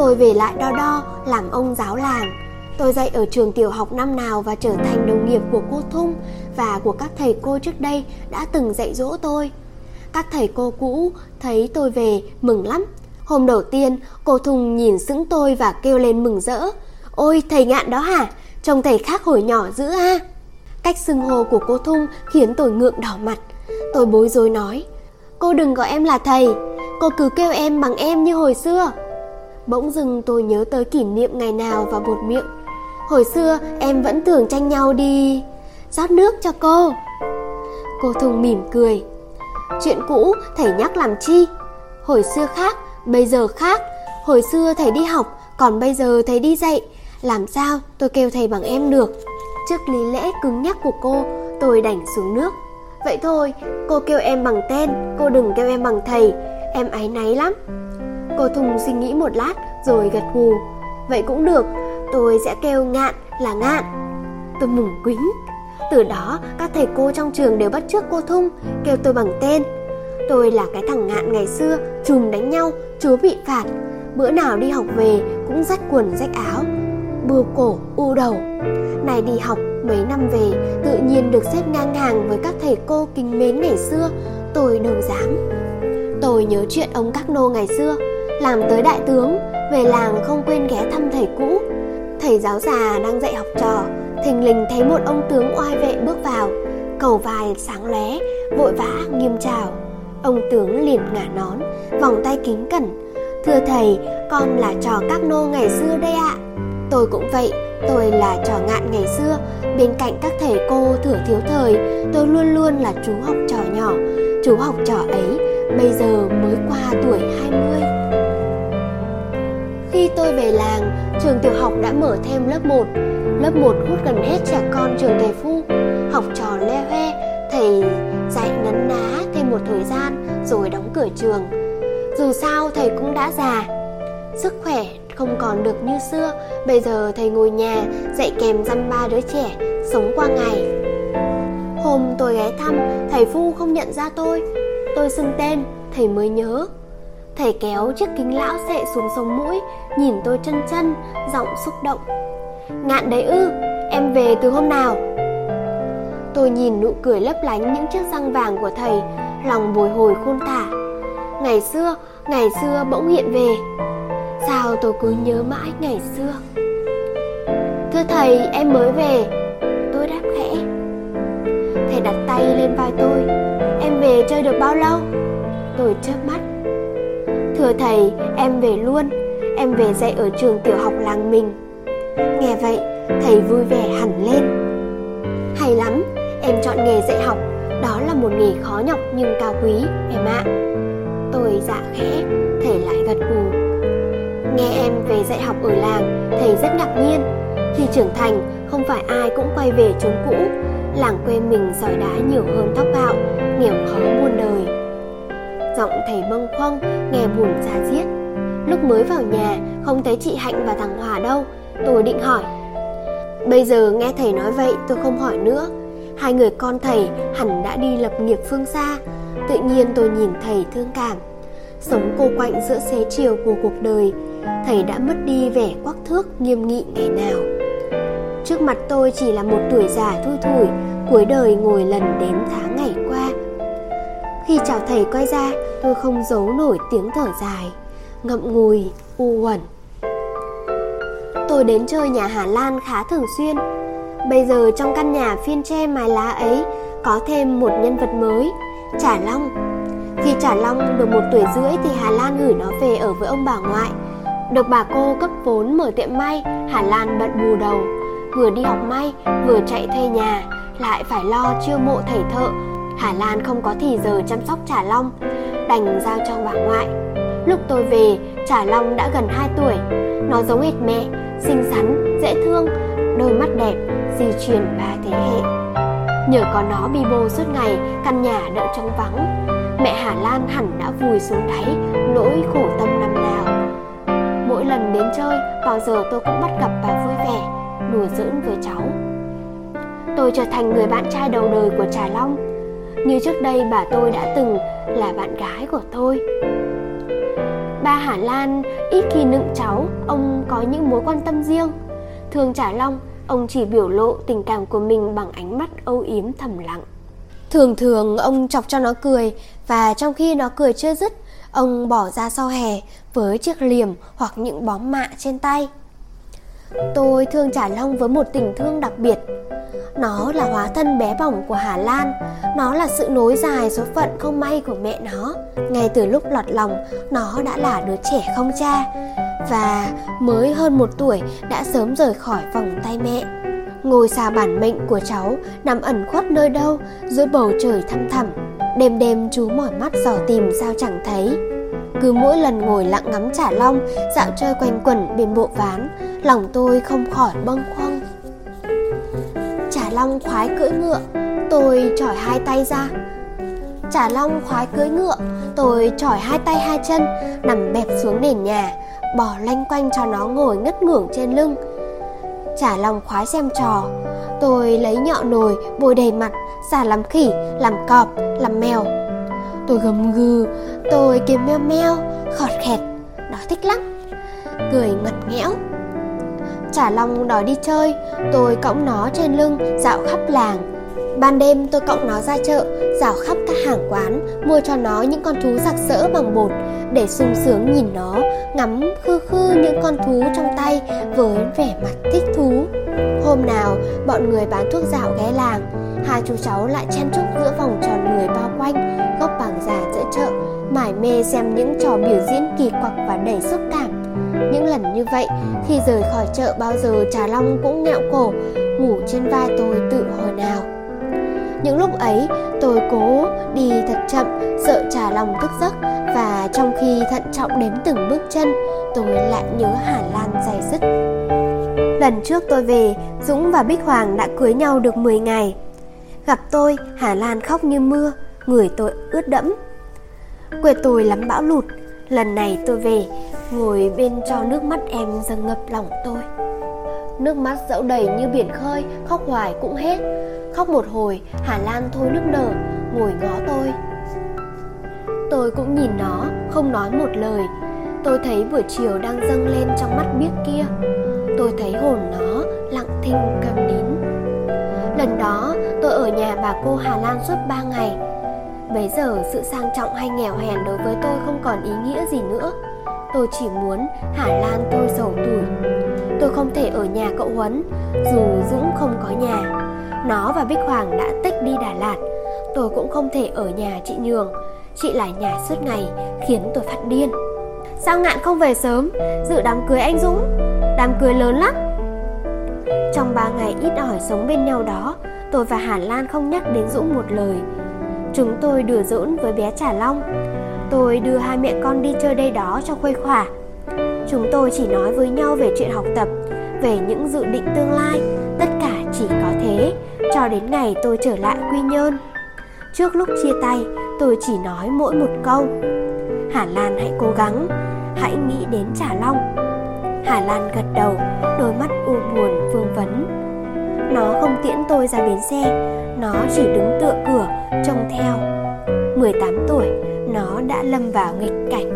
Tôi về lại đo đo làm ông giáo làng Tôi dạy ở trường tiểu học năm nào và trở thành đồng nghiệp của cô Thung và của các thầy cô trước đây đã từng dạy dỗ tôi. Các thầy cô cũ thấy tôi về mừng lắm. Hôm đầu tiên, cô Thung nhìn sững tôi và kêu lên mừng rỡ. Ôi, thầy ngạn đó hả? Trông thầy khác hồi nhỏ dữ ha. Cách xưng hô của cô Thung khiến tôi ngượng đỏ mặt. Tôi bối rối nói, cô đừng gọi em là thầy, cô cứ kêu em bằng em như hồi xưa. Bỗng dưng tôi nhớ tới kỷ niệm ngày nào và bột miệng. Hồi xưa em vẫn thường tranh nhau đi rót nước cho cô. Cô Thùng mỉm cười. Chuyện cũ thầy nhắc làm chi? Hồi xưa khác, bây giờ khác. Hồi xưa thầy đi học, còn bây giờ thầy đi dạy. Làm sao tôi kêu thầy bằng em được? Trước lý lẽ cứng nhắc của cô, tôi đành xuống nước. Vậy thôi, cô kêu em bằng tên, cô đừng kêu em bằng thầy. Em áy náy lắm. Cô Thùng suy nghĩ một lát rồi gật gù. Vậy cũng được, tôi sẽ kêu ngạn là ngạn. Tôi mừng quính. Từ đó, các thầy cô trong trường đều bắt chước cô Thung, kêu tôi bằng tên. Tôi là cái thằng ngạn ngày xưa, chùm đánh nhau, chúa bị phạt. Bữa nào đi học về cũng rách quần rách áo, bưa cổ, u đầu. Này đi học mấy năm về, tự nhiên được xếp ngang hàng với các thầy cô kính mến ngày xưa, tôi đâu dám. Tôi nhớ chuyện ông các nô ngày xưa, làm tới đại tướng, về làng không quên ghé thăm thầy cũ. Thầy giáo già đang dạy học trò, thình lình thấy một ông tướng oai vệ bước vào, cầu vai sáng lóe, vội vã nghiêm chào. Ông tướng liền ngả nón, vòng tay kính cẩn. Thưa thầy, con là trò các nô ngày xưa đây ạ. Tôi cũng vậy, tôi là trò ngạn ngày xưa, bên cạnh các thầy cô thửa thiếu thời, tôi luôn luôn là chú học trò nhỏ. Chú học trò ấy bây giờ mới qua tuổi 20. Khi tôi về làng, trường tiểu học đã mở thêm lớp 1. Lớp 1 hút gần hết trẻ con trường thầy Phu. Học trò le hoe, thầy dạy nấn ná thêm một thời gian rồi đóng cửa trường. Dù sao thầy cũng đã già, sức khỏe không còn được như xưa. Bây giờ thầy ngồi nhà dạy kèm dăm ba đứa trẻ, sống qua ngày. Hôm tôi ghé thăm, thầy Phu không nhận ra tôi. Tôi xưng tên, thầy mới nhớ Thầy kéo chiếc kính lão xệ xuống sống mũi Nhìn tôi chân chân Giọng xúc động. Ngạn đấy ư Em về từ hôm nào? Tôi nhìn nụ cười lấp lánh những chiếc răng vàng của thầy Lòng bồi hồi khôn tả Ngày xưa, ngày xưa bỗng hiện về. Sao tôi cứ nhớ mãi ngày xưa? Thưa thầy, em mới về. Tôi đáp khẽ. Thầy đặt tay lên vai tôi. Em về chơi được bao lâu? Tôi chớp mắt. Thưa thầy, em về luôn. Em về dạy ở trường tiểu học làng mình. Nghe vậy, thầy vui vẻ hẳn lên. Hay lắm, em chọn nghề dạy học Đó là một nghề khó nhọc nhưng cao quý, em ạ. Tôi dạ khẽ, thầy lại gật gù. Nghe em về dạy học ở làng, thầy rất ngạc nhiên. Khi trưởng thành, không phải ai cũng quay về chốn cũ. Làng quê mình giỏi đá nhiều hơn tóc gạo, nghèo khó muôn đời. Giọng thầy bâng khuâng, nghe buồn giá diết. Lúc mới vào nhà, không thấy chị Hạnh và thằng Hòa đâu Tôi định hỏi. Bây giờ nghe thầy nói vậy tôi không hỏi nữa. Hai người con thầy hẳn đã đi lập nghiệp phương xa Tự nhiên tôi nhìn thầy thương cảm. Sống cô quạnh giữa xế chiều của cuộc đời Thầy đã mất đi vẻ quắc thước nghiêm nghị ngày nào. Trước mặt tôi chỉ là một tuổi già thui thủi Cuối đời ngồi lần đến tháng ngày qua. Khi chào thầy quay ra Tôi không giấu nổi tiếng thở dài. Ngậm ngùi, u uẩn. Tôi đến chơi nhà Hà Lan khá thường xuyên. Bây giờ trong căn nhà phiên tre mái lá ấy Có thêm một nhân vật mới Trả Long. Khi Trả Long được một tuổi rưỡi Thì Hà Lan gửi nó về ở với ông bà ngoại. Được bà cô cấp vốn mở tiệm may Hà Lan bận bù đầu. Vừa đi học may Vừa chạy thuê nhà Lại phải lo chiêu mộ thầy thợ. Hà Lan không có thì giờ chăm sóc Trả Long, đành giao cho bà ngoại. Lúc tôi về, Trả Long đã gần 2 tuổi. Nó giống hệt mẹ, xinh xắn, dễ thương, đôi mắt đẹp, di truyền ba thế hệ. Nhờ có nó bi bô suốt ngày, căn nhà đỡ trống vắng. Mẹ Hà Lan hẳn đã vùi xuống đáy nỗi khổ tâm năm nào. Mỗi lần đến chơi, bao giờ tôi cũng bắt gặp bà vui vẻ, đùa giỡn với cháu. Tôi trở thành người bạn trai đầu đời của Trà Long như trước đây bà tôi đã từng là bạn gái của tôi ba Hà Lan ít khi nựng cháu, ông có những mối quan tâm riêng. Thường trả long, ông chỉ biểu lộ tình cảm của mình bằng ánh mắt âu yếm thầm lặng. Thường thường ông chọc cho nó cười và trong khi nó cười chưa dứt, ông bỏ ra sau hè với chiếc liềm hoặc những bó mạ trên tay. Tôi thương trả long với một tình thương đặc biệt. Nó là hóa thân bé bỏng của Hà Lan, nó là sự nối dài số phận không may của mẹ nó. Ngay từ lúc lọt lòng, nó đã là đứa trẻ không cha và mới hơn một tuổi đã sớm rời khỏi vòng tay mẹ. Ngôi sao bản mệnh của cháu nằm ẩn khuất nơi đâu dưới bầu trời thăm thẳm. Đêm đêm chú mỏi mắt dò tìm sao chẳng thấy. Cứ mỗi lần ngồi lặng ngắm trả long Dạo chơi quanh quẩn bên bộ ván Lòng tôi không khỏi bâng khuâng. Trả long khoái cưỡi ngựa Tôi trỏi hai tay ra. Trả long khoái cưỡi ngựa Tôi trỏi hai tay hai chân Nằm bẹp xuống nền nhà Bỏ lanh quanh cho nó ngồi ngất ngưởng trên lưng. Trả long khoái xem trò Tôi lấy nhọ nồi bôi đầy mặt Xả làm khỉ, làm cọp, làm mèo. Tôi gầm gừ. Tôi kêu meo meo, Khọt khẹt Nó thích lắm. Cười ngặt nghẽo. Trả long đòi đi chơi, Tôi cõng nó trên lưng, dạo khắp làng. Ban đêm tôi cõng nó ra chợ, Dạo khắp các hàng quán, Mua cho nó những con thú giặc sỡ bằng bột, Để sung sướng nhìn nó, Ngắm khư khư những con thú trong tay Với vẻ mặt thích thú. Hôm nào, bọn người bán thuốc dạo ghé làng Hai chú cháu lại chen chúc giữa vòng tròn người bao quanh Góc bằng già giữa chợ, Mải mê xem những trò biểu diễn kỳ quặc và đầy xúc cảm. Những lần như vậy Khi rời khỏi chợ bao giờ Trà Long cũng nghẹo cổ, Ngủ trên vai tôi tự hồi nào những lúc ấy, tôi cố đi thật chậm, Sợ Trà Long thức giấc Và trong khi thận trọng đếm từng bước chân, Tôi lại nhớ Hà Lan dày dứt. Lần trước tôi về, Dũng và Bích Hoàng đã cưới nhau được 10 ngày. Gặp tôi, Hà Lan khóc như mưa. Người tôi ướt đẫm. Quê tôi lắm bão lụt, Lần này tôi về, Ngồi bên cho nước mắt em dâng ngập lòng tôi. Nước mắt dẫu đầy như biển khơi, Khóc hoài cũng hết. Khóc một hồi, Hà Lan thôi nước nở, Ngồi ngó tôi. Tôi cũng nhìn nó, Không nói một lời. Tôi thấy buổi chiều đang dâng lên trong mắt biếc kia. Tôi thấy hồn nó lặng thinh cầm nín. Lần đó, tôi ở nhà bà cô Hà Lan suốt 3 ngày. Bây giờ sự sang trọng hay nghèo hèn đối với tôi không còn ý nghĩa gì nữa. Tôi chỉ muốn Hà Lan tôi giàu tuổi. Tôi không thể ở nhà cậu Huấn, Dù Dũng không có nhà. Nó và Bích Hoàng đã tích đi Đà Lạt. Tôi cũng không thể ở nhà chị Nhường. Chị lại nhà suốt ngày, Khiến tôi phát điên. Sao ngạn không về sớm? Dự đám cưới anh Dũng. Đám cưới lớn lắm. Trong ba ngày ít ỏi sống bên nhau đó, Tôi và Hà Lan không nhắc đến Dũng một lời. Chúng tôi đùa giỡn với bé Trả Long. Tôi đưa hai mẹ con đi chơi đây đó cho khuây khỏa. Chúng tôi chỉ nói với nhau về chuyện học tập, Về những dự định tương lai. Tất cả chỉ có thế. Cho đến ngày tôi trở lại Quy Nhơn. Trước lúc chia tay, Tôi chỉ nói mỗi một câu. Hà Lan hãy cố gắng. Hãy nghĩ đến Trả Long. Hà Lan gật đầu, Đôi mắt u buồn vương vấn. Nó không tiễn tôi ra bến xe. Nó chỉ đứng tựa cửa, Trông theo. 18 tuổi, Nó đã lâm vào nghịch cảnh.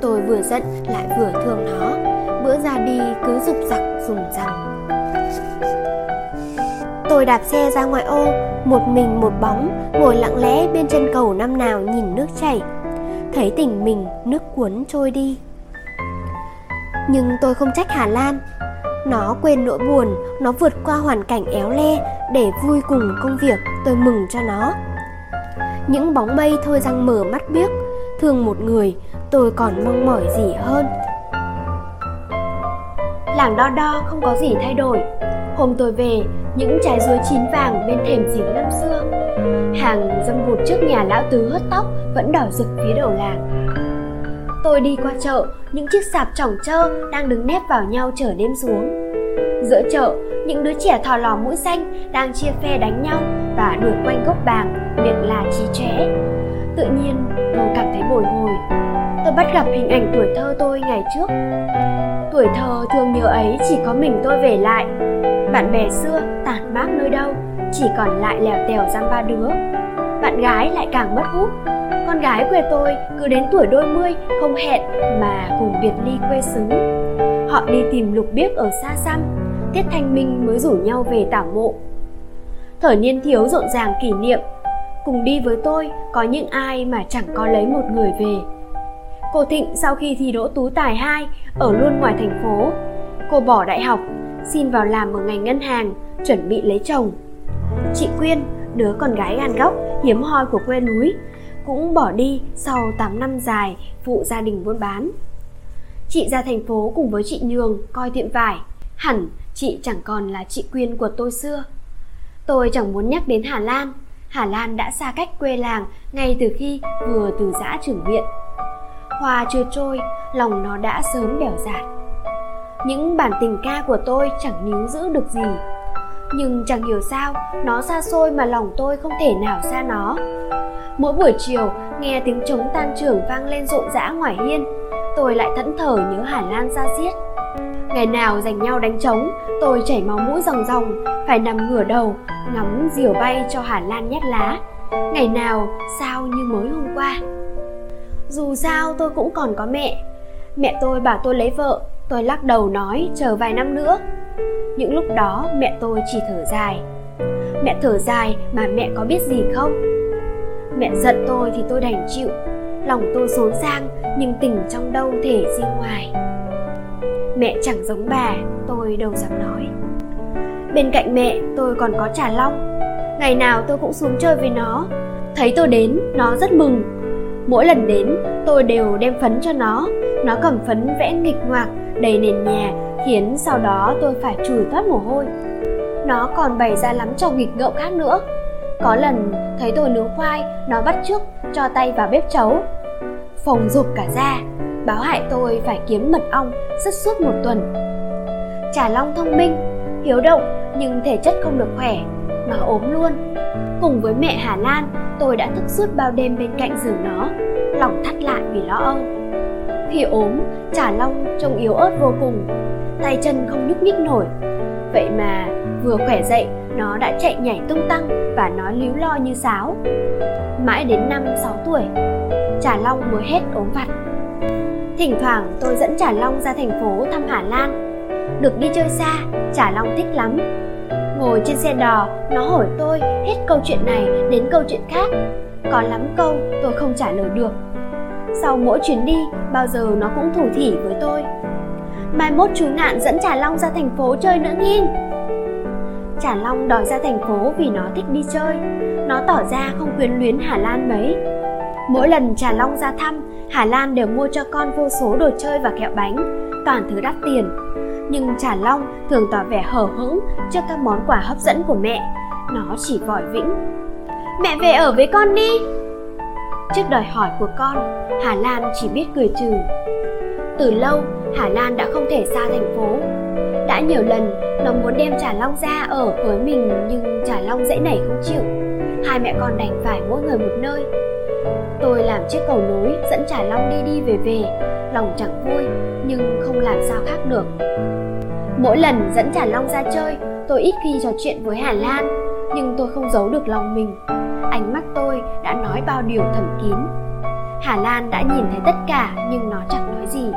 Tôi vừa giận lại vừa thương nó. Bữa ra đi cứ rục rặc rùng rằng Tôi đạp xe ra ngoài ô, Một mình một bóng, Ngồi lặng lẽ bên chân cầu năm nào nhìn nước chảy. Thấy tỉnh mình nước cuốn trôi đi. Nhưng tôi không trách Hà Lan. Nó quên nỗi buồn, Nó vượt qua hoàn cảnh éo le Để vui cùng công việc, Tôi mừng cho nó. Những bóng mây thôi răng mở mắt biếc Thương một người, tôi còn mong mỏi gì hơn. Làng đo đo không có gì thay đổi. Hôm tôi về, những trái dứa chín vàng bên thềm giếng năm xưa. Hàng dâm bụt trước nhà lão tứ hớt tóc vẫn đỏ rực phía đầu làng tôi đi qua chợ, những chiếc sạp trỏng trơ đang đứng nép vào nhau chở đêm xuống. Giữa chợ, những đứa trẻ thò lò mũi xanh đang chia phe đánh nhau và đuổi quanh gốc bàng, miệng là trí chóe tự nhiên, tôi cảm thấy bồi hồi. Tôi bắt gặp hình ảnh tuổi thơ tôi ngày trước. Tuổi thơ thương nhớ ấy chỉ có mình tôi về lại. Bạn bè xưa tản mát nơi đâu, chỉ còn lại lèo tèo dăm ba đứa. Bạn gái lại càng mất hút con gái quê tôi cứ đến tuổi đôi mươi không hẹn mà cùng biệt ly quê xứ. Họ đi tìm lục biếc ở xa xăm, tiết thanh minh mới rủ nhau về tảo mộ. Thời niên thiếu rộn ràng kỷ niệm, cùng đi với tôi có những ai mà chẳng có lấy một người về. Cô thịnh sau khi thi đỗ tú tài 2 ở luôn ngoài thành phố, cô bỏ đại học, xin vào làm ở ngành ngân hàng, chuẩn bị lấy chồng. Chị quyên, đứa con gái gan góc, hiếm hoi của quê núi cũng bỏ đi sau 8 năm dài phụ gia đình buôn bán. Chị ra thành phố cùng với chị nhường coi tiệm vải. Hẳn chị chẳng còn là chị quyên của tôi xưa. Tôi chẳng muốn nhắc đến hà lan. Hà lan đã xa cách quê làng ngay từ khi vừa từ giã trưởng viện. Hoa chưa trôi, lòng nó đã sớm bẻo dạt. Những bản tình ca của tôi chẳng níu giữ được gì nhưng chẳng hiểu sao, nó xa xôi mà lòng tôi không thể nào xa nó. Mỗi buổi chiều, nghe tiếng trống tan trường vang lên rộn rã ngoài hiên, tôi lại thẫn thờ nhớ hà lan ra giết. Ngày nào giành nhau đánh trống, tôi chảy máu mũi ròng ròng, phải nằm ngửa đầu, ngắm diều bay cho hà lan nhét lá. Ngày nào, sao như mới hôm qua? Dù sao, tôi cũng còn có mẹ. Mẹ tôi bảo tôi lấy vợ, tôi lắc đầu nói, chờ vài năm nữa những lúc đó mẹ tôi chỉ thở dài. Mẹ thở dài mà mẹ có biết gì không? Mẹ giận tôi thì tôi đành chịu. Lòng tôi xốn sang, nhưng tình trong đâu thể di ngoài mẹ chẳng giống bà, tôi đâu dám nói. Bên cạnh mẹ, tôi còn có trà long. Ngày nào tôi cũng xuống chơi với nó. Thấy tôi đến, nó rất mừng. Mỗi lần đến, tôi đều đem phấn cho nó. Nó cầm phấn vẽ nghịch ngoạc, đầy nền nhà khiến sau đó tôi phải chùi toát mồ hôi. Nó còn bày ra lắm trò nghịch ngợm khác nữa. Có lần thấy tôi nướng khoai, nó bắt trước, cho tay vào bếp chấu. Phồng rụp cả da. báo hại tôi phải kiếm mật ong sức suốt một tuần. Trà long thông minh, hiếu động, nhưng thể chất không được khỏe, nó ốm luôn. Cùng với mẹ hà lan, tôi đã thức suốt bao đêm bên cạnh giường nó, lòng thắt lại vì lo âu. Khi ốm Trà long trông yếu ớt vô cùng tay chân không nhúc nhích nổi. Vậy mà vừa khỏe dậy nó đã chạy nhảy tung tăng và nói líu lo như sáo. Mãi đến năm sáu tuổi Trà Long mới hết ốm vặt. Thỉnh thoảng tôi dẫn Trà Long ra thành phố thăm Hà Lan. Được đi chơi xa, Trà Long thích lắm. Ngồi trên xe đò, nó hỏi tôi hết câu chuyện này đến câu chuyện khác. Có lắm câu tôi không trả lời được. Sau mỗi chuyến đi, bao giờ nó cũng thủ thỉ với tôi. Mai mốt chú ngạn dẫn Trà Long ra thành phố chơi nữa nghiêng Trà Long đòi ra thành phố vì nó thích đi chơi Nó tỏ ra không quyến luyến Hà Lan mấy Mỗi lần Trà Long ra thăm, Hà Lan đều mua cho con vô số đồ chơi và kẹo bánh, toàn thứ đắt tiền. Nhưng Trà Long thường tỏ vẻ hờ hững trước các món quà hấp dẫn của mẹ. Nó chỉ vòi vĩnh. Mẹ về ở với con đi. Trước đòi hỏi của con, Hà Lan chỉ biết cười trừ. Từ lâu, Hà Lan đã không thể xa thành phố. Đã nhiều lần, nó muốn đem Trà Long ra ở với mình nhưng Trà Long dễ nảy không chịu. Hai mẹ con đành phải mỗi người một nơi Tôi làm chiếc cầu nối dẫn Trà Long đi đi về về, lòng chẳng vui nhưng không làm sao khác được. Mỗi lần dẫn Trà Long ra chơi, tôi ít khi trò chuyện với Hà Lan, nhưng tôi không giấu được lòng mình. Ánh mắt tôi đã nói bao điều thầm kín. Hà Lan đã nhìn thấy tất cả nhưng nó chẳng nói gì.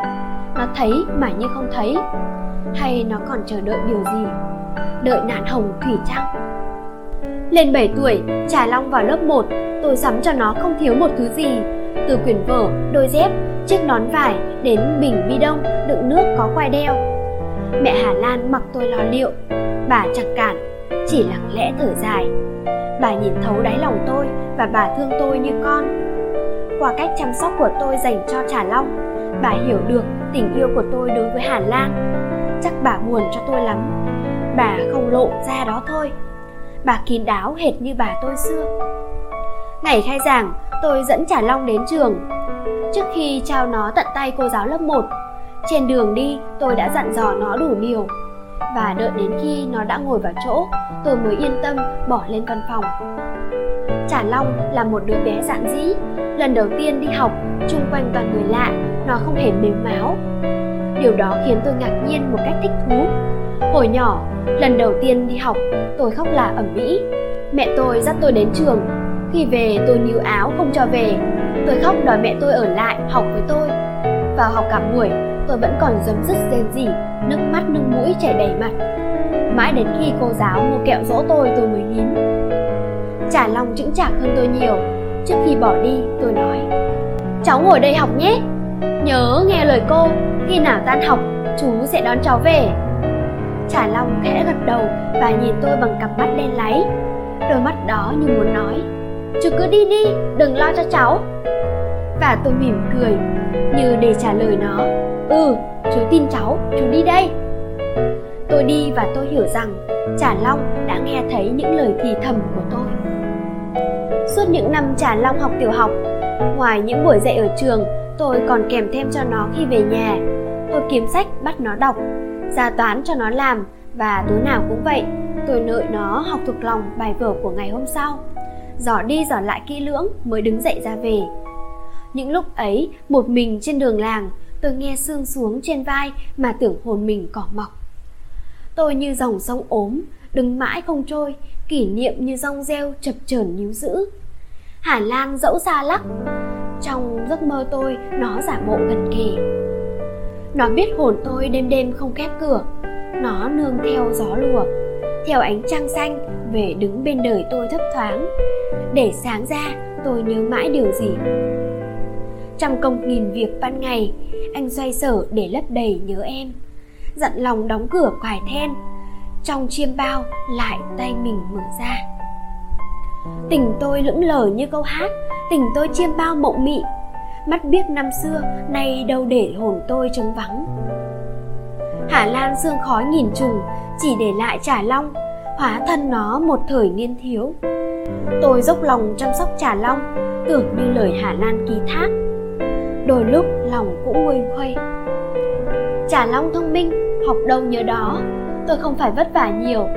Nó thấy mà như không thấy. Hay nó còn chờ đợi điều gì? Đợi nạn hồng thủy trăng? Lên 7 tuổi, Trà Long vào lớp 1, tôi sắm cho nó không thiếu một thứ gì từ quyển vở đôi dép chiếc nón vải đến bình bi đông đựng nước có quai đeo mẹ hà lan mặc tôi lo liệu bà chẳng cản chỉ lặng lẽ thở dài bà nhìn thấu đáy lòng tôi và bà thương tôi như con qua cách chăm sóc của tôi dành cho trà long bà hiểu được tình yêu của tôi đối với hà lan chắc bà buồn cho tôi lắm bà không lộ ra đó thôi bà kín đáo hệt như bà tôi xưa Ngày khai giảng, tôi dẫn Trà Long đến trường. Trước khi trao nó tận tay cô giáo lớp 1, trên đường đi tôi đã dặn dò nó đủ điều. Và đợi đến khi nó đã ngồi vào chỗ, tôi mới yên tâm bỏ lên văn phòng. Trà Long là một đứa bé dạn dĩ, lần đầu tiên đi học, chung quanh toàn người lạ, nó không hề mếu máo. Điều đó khiến tôi ngạc nhiên một cách thích thú. Hồi nhỏ, lần đầu tiên đi học, tôi khóc là ẩm mỹ. Mẹ tôi dắt tôi đến trường khi về tôi níu áo không cho về Tôi khóc đòi mẹ tôi ở lại học với tôi. Vào học cả buổi, tôi vẫn còn dấm dứt rên rỉ, nước mắt nước mũi chảy đầy mặt. Mãi đến khi cô giáo mua kẹo dỗ tôi tôi mới nín. Trả lòng chững chạc hơn tôi nhiều. Trước khi bỏ đi, tôi nói: "Cháu ngồi đây học nhé. Nhớ nghe lời cô, khi nào tan học, chú sẽ đón cháu về." Trả Long khẽ gật đầu và nhìn tôi bằng cặp mắt đen láy. Đôi mắt đó như muốn nói: "Chú cứ đi đi, đừng lo cho cháu." Và tôi mỉm cười, như để trả lời nó: "Ừ, chú tin cháu, chú đi đây." Tôi đi và tôi hiểu rằng Trả Long đã nghe thấy những lời thì thầm của tôi. Suốt những năm Trả Long học tiểu học, ngoài những buổi dạy ở trường, tôi còn kèm thêm cho nó khi về nhà. Tôi kiếm sách bắt nó đọc, ra toán cho nó làm và tối nào cũng vậy, tôi nợi nó học thuộc lòng bài vở của ngày hôm sau. Dò đi dò lại kỹ lưỡng mới đứng dậy ra về. Những lúc ấy, một mình trên đường làng, tôi nghe sương xuống trên vai mà tưởng hồn mình cỏ mọc. Tôi như dòng sông ốm, đứng mãi không trôi, kỷ niệm như rong reo chập chờn níu giữ. Hà Lan dẫu xa lắc, trong giấc mơ tôi nó giả bộ gần kề. Nó biết hồn tôi đêm đêm không khép cửa, nó nương theo gió lùa, theo ánh trăng xanh về đứng bên đời tôi thấp thoáng. Để sáng ra, tôi nhớ mãi điều gì. Trăm công nghìn việc ban ngày, anh xoay sở để lấp đầy nhớ em dặn lòng đóng cửa quải then trong chiêm bao lại tay mình mở ra tình tôi lững lờ như câu hát, tình tôi chiêm bao mộng mị. Mắt biết năm xưa, nay đâu để hồn tôi trống vắng. Hà lan sương khói nghìn trùng, chỉ để lại trả long, hóa thân nó một thời niên thiếu. Tôi dốc lòng chăm sóc trả long, tưởng như lời hà lan ký thác. Đôi lúc lòng cũng nguôi khuây. Trả long thông minh, học đâu nhớ đó, tôi không phải vất vả nhiều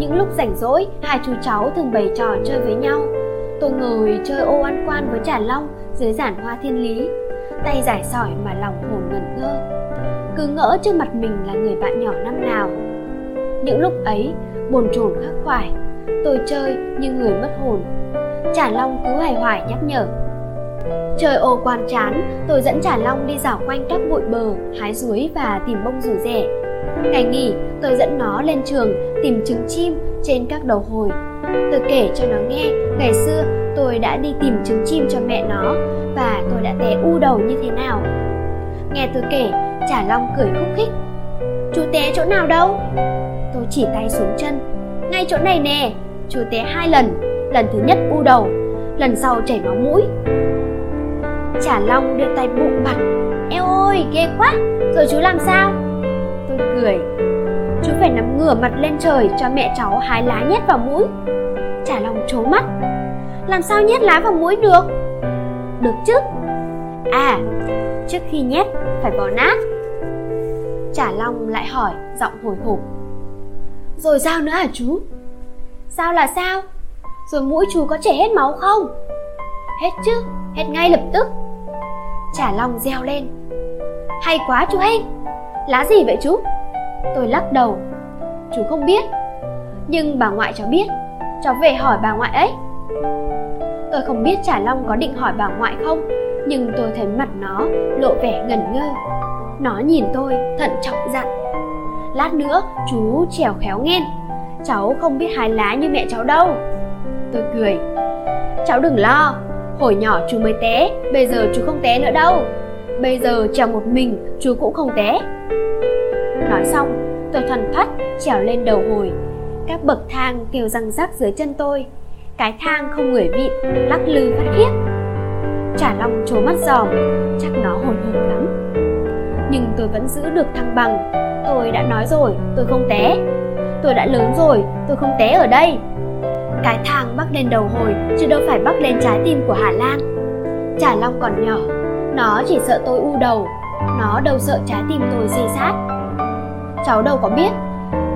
những lúc rảnh rỗi hai chú cháu thường bày trò chơi với nhau. Tôi ngồi chơi ô ăn quan với trà long dưới giản hoa thiên lý. Tay giải sỏi mà lòng hồn ngẩn ngơ. Cứ ngỡ trước mặt mình là người bạn nhỏ năm nào. Những lúc ấy bồn chồn khắc khoải tôi chơi như người mất hồn. Trà Long cứ hoài hoài nhắc nhở. Trời ô quan chán, tôi dẫn Trà Long đi dạo quanh các bụi bờ, hái suối và tìm bông rủ rẻ. Ngày nghỉ, tôi dẫn nó lên trường tìm trứng chim trên các đầu hồi. Tôi kể cho nó nghe, ngày xưa tôi đã đi tìm trứng chim cho mẹ nó và tôi đã té u đầu như thế nào. Nghe tôi kể, trả Long cười khúc khích. Chú té chỗ nào đâu? Tôi chỉ tay xuống chân. Ngay chỗ này nè, chú té hai lần. Lần thứ nhất u đầu, lần sau chảy máu mũi. Trả Long đưa tay bụng mặt Eo ôi ghê quá Rồi chú làm sao Tôi cười. Chú phải nắm ngửa mặt lên trời cho mẹ cháu hái lá nhét vào mũi. Trả Long trố mắt. Làm sao nhét lá vào mũi được? Được chứ? À trước khi nhét phải bỏ nát. Trả Long lại hỏi giọng hồi hộp. Rồi sao nữa hả chú? Sao là sao? Rồi mũi chú có chảy hết máu không? Hết chứ, hết ngay lập tức. Trả Long reo lên. Hay quá chú Hên Lá gì vậy chú? Tôi lắc đầu. Chú không biết. Nhưng bà ngoại cháu biết. Cháu về hỏi bà ngoại ấy. Tôi không biết Trả Long có định hỏi bà ngoại không Nhưng tôi thấy mặt nó lộ vẻ ngẩn ngơ. Nó nhìn tôi thận trọng dặn. Lát nữa chú trèo khéo nghen Cháu không biết hái lá như mẹ cháu đâu. Tôi cười. Cháu đừng lo. Hồi nhỏ chú mới té, bây giờ chú không té nữa đâu. Bây giờ trèo một mình, chú cũng không té. Nói xong, tôi thuần thoắt trèo lên đầu hồi. Các bậc thang kêu răng rắc dưới chân tôi. Cái thang không người vịn, lắc lư phát khiếp. Trả lòng trố mắt giòm, chắc nó hồi hộp lắm. Nhưng tôi vẫn giữ được thăng bằng. Tôi đã nói rồi, tôi không té. Tôi đã lớn rồi, tôi không té ở đây. Cái thang bắc lên đầu hồi chứ đâu phải bắc lên trái tim của Hà Lan. Trả Long còn nhỏ, nó chỉ sợ tôi u đầu, nó đâu sợ trái tim tôi dây sát. Cháu đâu có biết,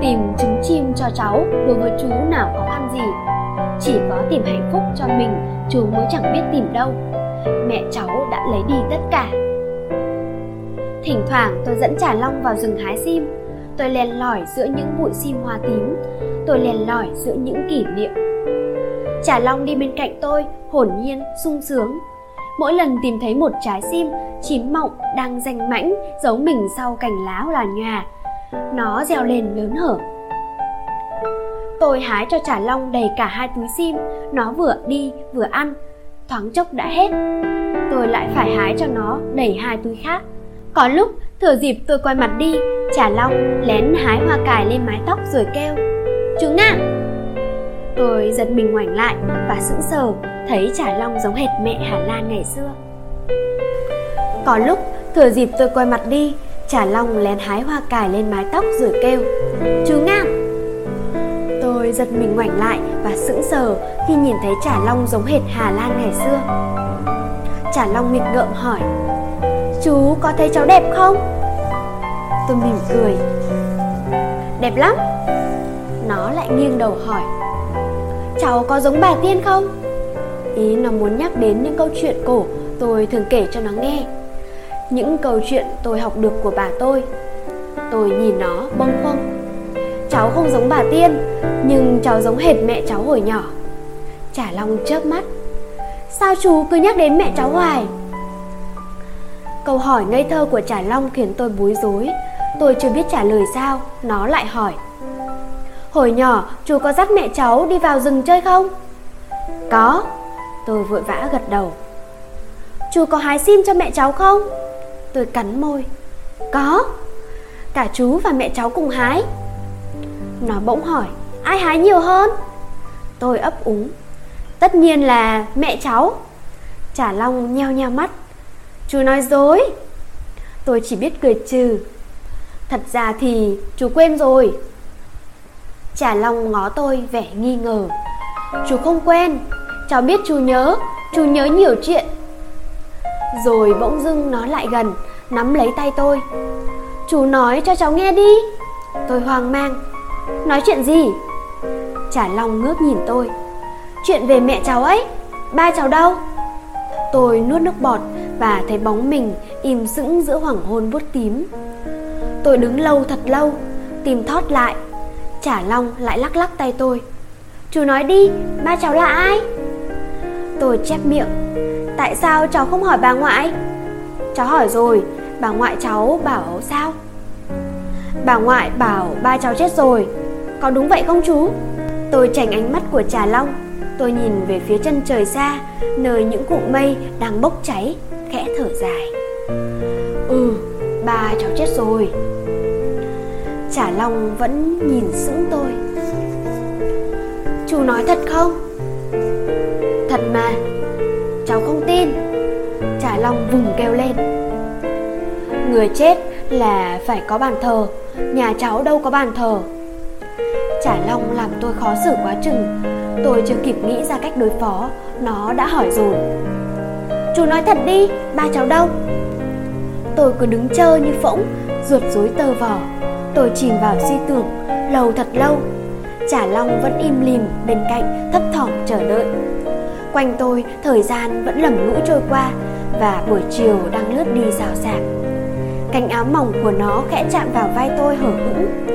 tìm trứng chim cho cháu đối với chú nào khó khăn gì. Chỉ có tìm hạnh phúc cho mình, chú mới chẳng biết tìm đâu. Mẹ cháu đã lấy đi tất cả. Thỉnh thoảng tôi dẫn Trả Long vào rừng hái sim, tôi len lỏi giữa những bụi sim hoa tím, tôi len lỏi giữa những kỷ niệm Trả Long đi bên cạnh tôi, hồn nhiên, sung sướng. mỗi lần tìm thấy một trái sim chín mọng đang danh mãnh giấu mình sau cành lá là nhòa nó reo lên lớn hở. Tôi hái cho trả long đầy cả hai túi sim. Nó vừa đi, vừa ăn. Thoáng chốc đã hết. Tôi lại phải hái cho nó đầy hai túi khác. Có lúc, thừa dịp tôi quay mặt đi trả long lén hái hoa cải lên mái tóc rồi kêu, chúng nga tôi giật mình ngoảnh lại và sững sờ, thấy trả long giống hệt mẹ hà lan ngày xưa. Có lúc, thừa dịp tôi quay mặt đi Trà long lén hái hoa cải lên mái tóc rồi kêu, chú nam. tôi giật mình ngoảnh lại và sững sờ khi nhìn thấy Trà long giống hệt hà lan ngày xưa. Trà long nghịch ngợm hỏi, chú có thấy cháu đẹp không? Tôi mỉm cười, đẹp lắm. Nó lại nghiêng đầu hỏi, cháu có giống bà tiên không? Ý nó muốn nhắc đến những câu chuyện cổ tôi thường kể cho nó nghe những câu chuyện tôi học được của bà tôi. Tôi nhìn nó bâng khuâng. Cháu không giống bà tiên, nhưng cháu giống hệt mẹ cháu hồi nhỏ. Chả long chớp mắt. Sao chú cứ nhắc đến mẹ cháu hoài? Câu hỏi ngây thơ của chả long khiến tôi bối rối. Tôi chưa biết trả lời sao, nó lại hỏi. Hồi nhỏ, chú có dắt mẹ cháu đi vào rừng chơi không? Có. Tôi vội vã gật đầu. Chú có hái sim cho mẹ cháu không? Tôi cắn môi. Có, cả chú và mẹ cháu cùng hái. Nó bỗng hỏi, ai hái nhiều hơn? Tôi ấp úng, tất nhiên là mẹ cháu. Trả long nheo nheo mắt, chú nói dối. Tôi chỉ biết cười trừ, thật ra thì chú quên rồi. Trả long ngó tôi vẻ nghi ngờ, chú không quên, cháu biết chú nhớ chú nhớ nhiều chuyện rồi bỗng dưng nó lại gần, nắm lấy tay tôi. Chú nói cho cháu nghe đi. Tôi hoang mang. Nói chuyện gì? Trả long ngước nhìn tôi. Chuyện về mẹ cháu ấy. Ba cháu đâu? Tôi nuốt nước bọt và thấy bóng mình im sững giữa hoàng hôn bút tím. Tôi đứng lâu thật lâu, tìm thót lại. Trả long lại lắc lắc tay tôi. Chú nói đi, ba cháu là ai? Tôi chép miệng tại sao cháu không hỏi bà ngoại? Cháu hỏi rồi, bà ngoại cháu bảo sao? Bà ngoại bảo ba cháu chết rồi. Có đúng vậy không chú? Tôi tránh ánh mắt của trà long. Tôi nhìn về phía chân trời xa, nơi những cụm mây đang bốc cháy, khẽ thở dài. Ừ ba cháu chết rồi. Trả long vẫn nhìn sững tôi. Chú nói thật không? Thật mà lên. Trà long vùng kêu lên. Người chết là phải có bàn thờ, nhà cháu đâu có bàn thờ. Trà long làm tôi khó xử quá chừng, tôi chưa kịp nghĩ ra cách đối phó, nó đã hỏi rồi. Chú nói thật đi, ba cháu đâu? Tôi cứ đứng chờ như phỗng, ruột rối tơ vỏ tôi chìm vào suy tưởng, lâu thật lâu. Trả long vẫn im lìm bên cạnh, thấp thỏm chờ đợi quanh tôi, thời gian vẫn lầm lũi trôi qua và buổi chiều đang lướt đi rào rạc. Cánh áo mỏng của nó khẽ chạm vào vai tôi hở hững.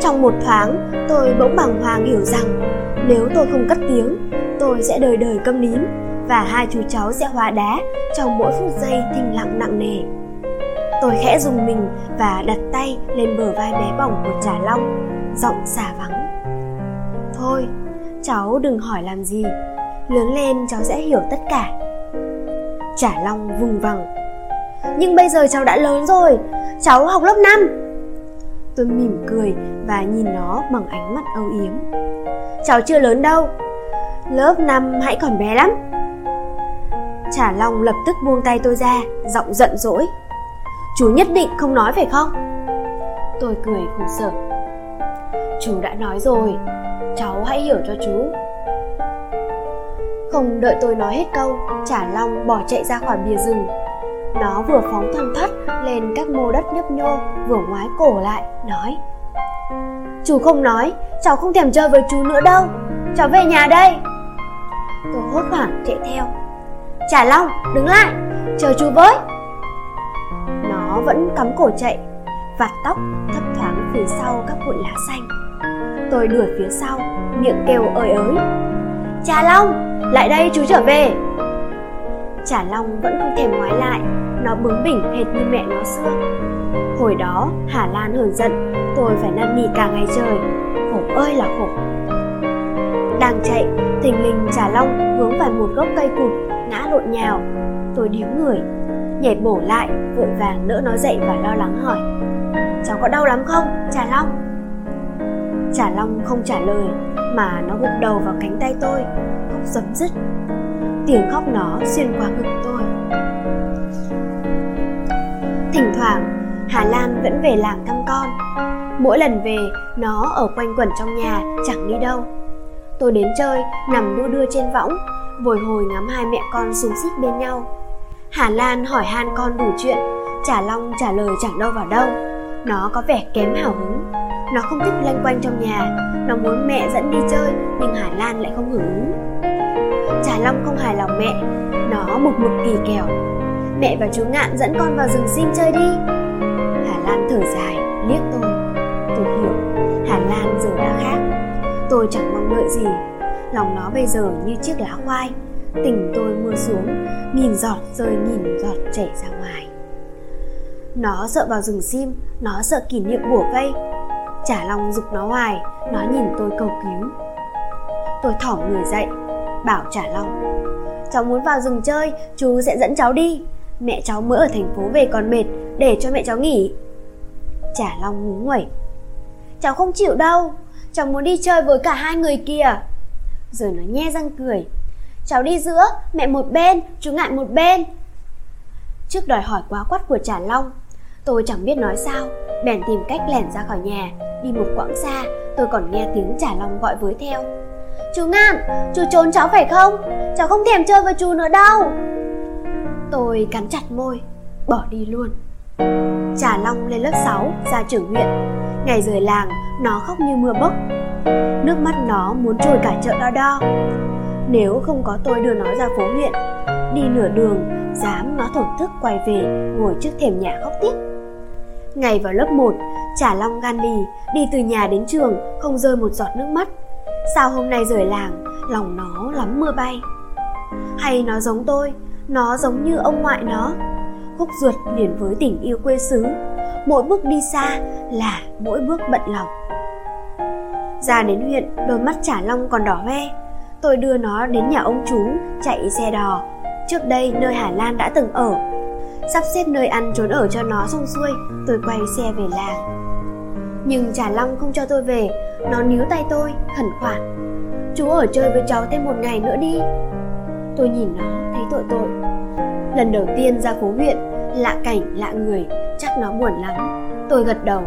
Trong một thoáng, tôi bỗng bàng hoàng hiểu rằng nếu tôi không cất tiếng, tôi sẽ đời đời câm nín và hai chú cháu sẽ hóa đá trong mỗi phút giây thinh lặng nặng nề. Tôi khẽ dùng mình và đặt tay lên bờ vai bé bỏng của trà long, giọng xả vắng. Thôi, cháu đừng hỏi làm gì lớn lên cháu sẽ hiểu tất cả. Trả long vùng vằng. Nhưng bây giờ cháu đã lớn rồi, cháu học lớp 5 tôi mỉm cười và nhìn nó bằng ánh mắt âu yếm. Cháu chưa lớn đâu, lớp 5 hãy còn bé lắm. Trả long lập tức buông tay tôi ra, giọng giận dỗi. Chú nhất định không nói phải không? Tôi cười khổ sở. Chú đã nói rồi, cháu hãy hiểu cho chú không đợi tôi nói hết câu trả long bỏ chạy ra khỏi bìa rừng. Nó vừa phóng thoăn thắt lên các mô đất nhấp nhô, vừa ngoái cổ lại, nói, chú không nói, cháu không thèm chơi với chú nữa đâu. Cháu về nhà đây. Tôi hốt hoảng chạy theo. Trả long, đứng lại, chờ chú với. Nó vẫn cắm cổ chạy, vạt tóc thấp thoáng phía sau các bụi lá xanh. Tôi đuổi phía sau, miệng kêu ơi ới. Trà long, lại đây chú trở về. Trà Long vẫn không thèm ngoái lại, Nó bướng bỉnh hệt như mẹ nó xưa. Hồi đó, Hà Lan hờn giận, Tôi phải năn nỉ cả ngày trời, Khổ ơi là khổ. Đang chạy Tình lình Trà Long vướng vào một gốc cây cụt, Ngã lộn nhào. Tôi điếu người, Nhảy bổ lại, Vội vàng đỡ nó dậy và lo lắng hỏi, Cháu có đau lắm không, Trà Long? Trả Long không trả lời, Mà nó gục đầu vào cánh tay tôi, Khóc dấm dứt. Tiếng khóc nó xuyên qua ngực tôi. Thỉnh thoảng, Hà Lan vẫn về làng thăm con. Mỗi lần về, Nó ở quanh quẩn trong nhà, Chẳng đi đâu. Tôi đến chơi, Nằm đua đưa trên võng, Bồi hồi ngắm hai mẹ con xúm xít bên nhau. Hà Lan hỏi han con đủ chuyện Trả Long trả lời chẳng đâu vào đâu. Nó có vẻ kém hào hứng. Nó không thích lanh quanh trong nhà. Nó muốn mẹ dẫn đi chơi Nhưng Hà Lan lại không hưởng ứng. Trà Long không hài lòng mẹ. Nó mục mục kỳ kèo. Mẹ và chú Ngạn dẫn con vào rừng sim chơi đi. Hà Lan thở dài, liếc tôi. Tôi hiểu, Hà Lan giờ đã khác. Tôi chẳng mong đợi gì. Lòng nó bây giờ như chiếc lá khoai. Tình tôi mưa xuống Nghìn giọt rơi nghìn giọt chảy ra ngoài. Nó sợ vào rừng sim Nó sợ kỷ niệm bủa vây. Chả lòng dục nó hoài Nó nhìn tôi cầu cứu. Tôi thỏm người dậy Bảo Chả lòng Cháu muốn vào rừng chơi Chú sẽ dẫn cháu đi. Mẹ cháu mới ở thành phố về còn mệt Để cho mẹ cháu nghỉ. Chả Long ngúng nguẩy Cháu không chịu đâu Cháu muốn đi chơi với cả hai người kia Rồi nó nhe răng cười Cháu đi giữa, mẹ một bên, chú ngại một bên. Trước đòi hỏi quá quắt của Trả Long Tôi chẳng biết nói sao Bèn tìm cách lẻn ra khỏi nhà. Đi một quãng xa Tôi còn nghe tiếng Trả Long gọi với theo. Chú Ngạn, chú trốn cháu phải không? Cháu không thèm chơi với chú nữa đâu. Tôi cắn chặt môi Bỏ đi luôn. Trả Long lên lớp 6 ra trưởng huyện. Ngày rời làng nó khóc như mưa bốc. Nước mắt nó muốn trôi cả chợ đo đo. Nếu không có tôi đưa nó ra phố huyện Đi nửa đường Dám nó thổn thức quay về Ngồi trước thềm nhà khóc tiếp. Ngày vào lớp 1 Trả Long gan lì Đi từ nhà đến trường, Không rơi một giọt nước mắt. Sao hôm nay rời làng, Lòng nó lắm mưa bay. Hay nó giống tôi, Nó giống như ông ngoại nó. Khúc ruột liền với tình yêu quê xứ, mỗi bước đi xa là mỗi bước bận lòng. Ra đến huyện, đôi mắt trả long còn đỏ hoe. Tôi đưa nó đến nhà ông chú, chạy xe đò. Trước đây nơi hà lan đã từng ở sắp xếp nơi ăn trốn ở cho nó xong xuôi, tôi quay xe về làng. Nhưng trả long không cho tôi về, nó níu tay tôi, khẩn khoản. Chú ở chơi với cháu thêm một ngày nữa đi. Tôi nhìn nó, thấy tội tội. Lần đầu tiên ra phố huyện, lạ cảnh, lạ người, chắc nó buồn lắm. Tôi gật đầu.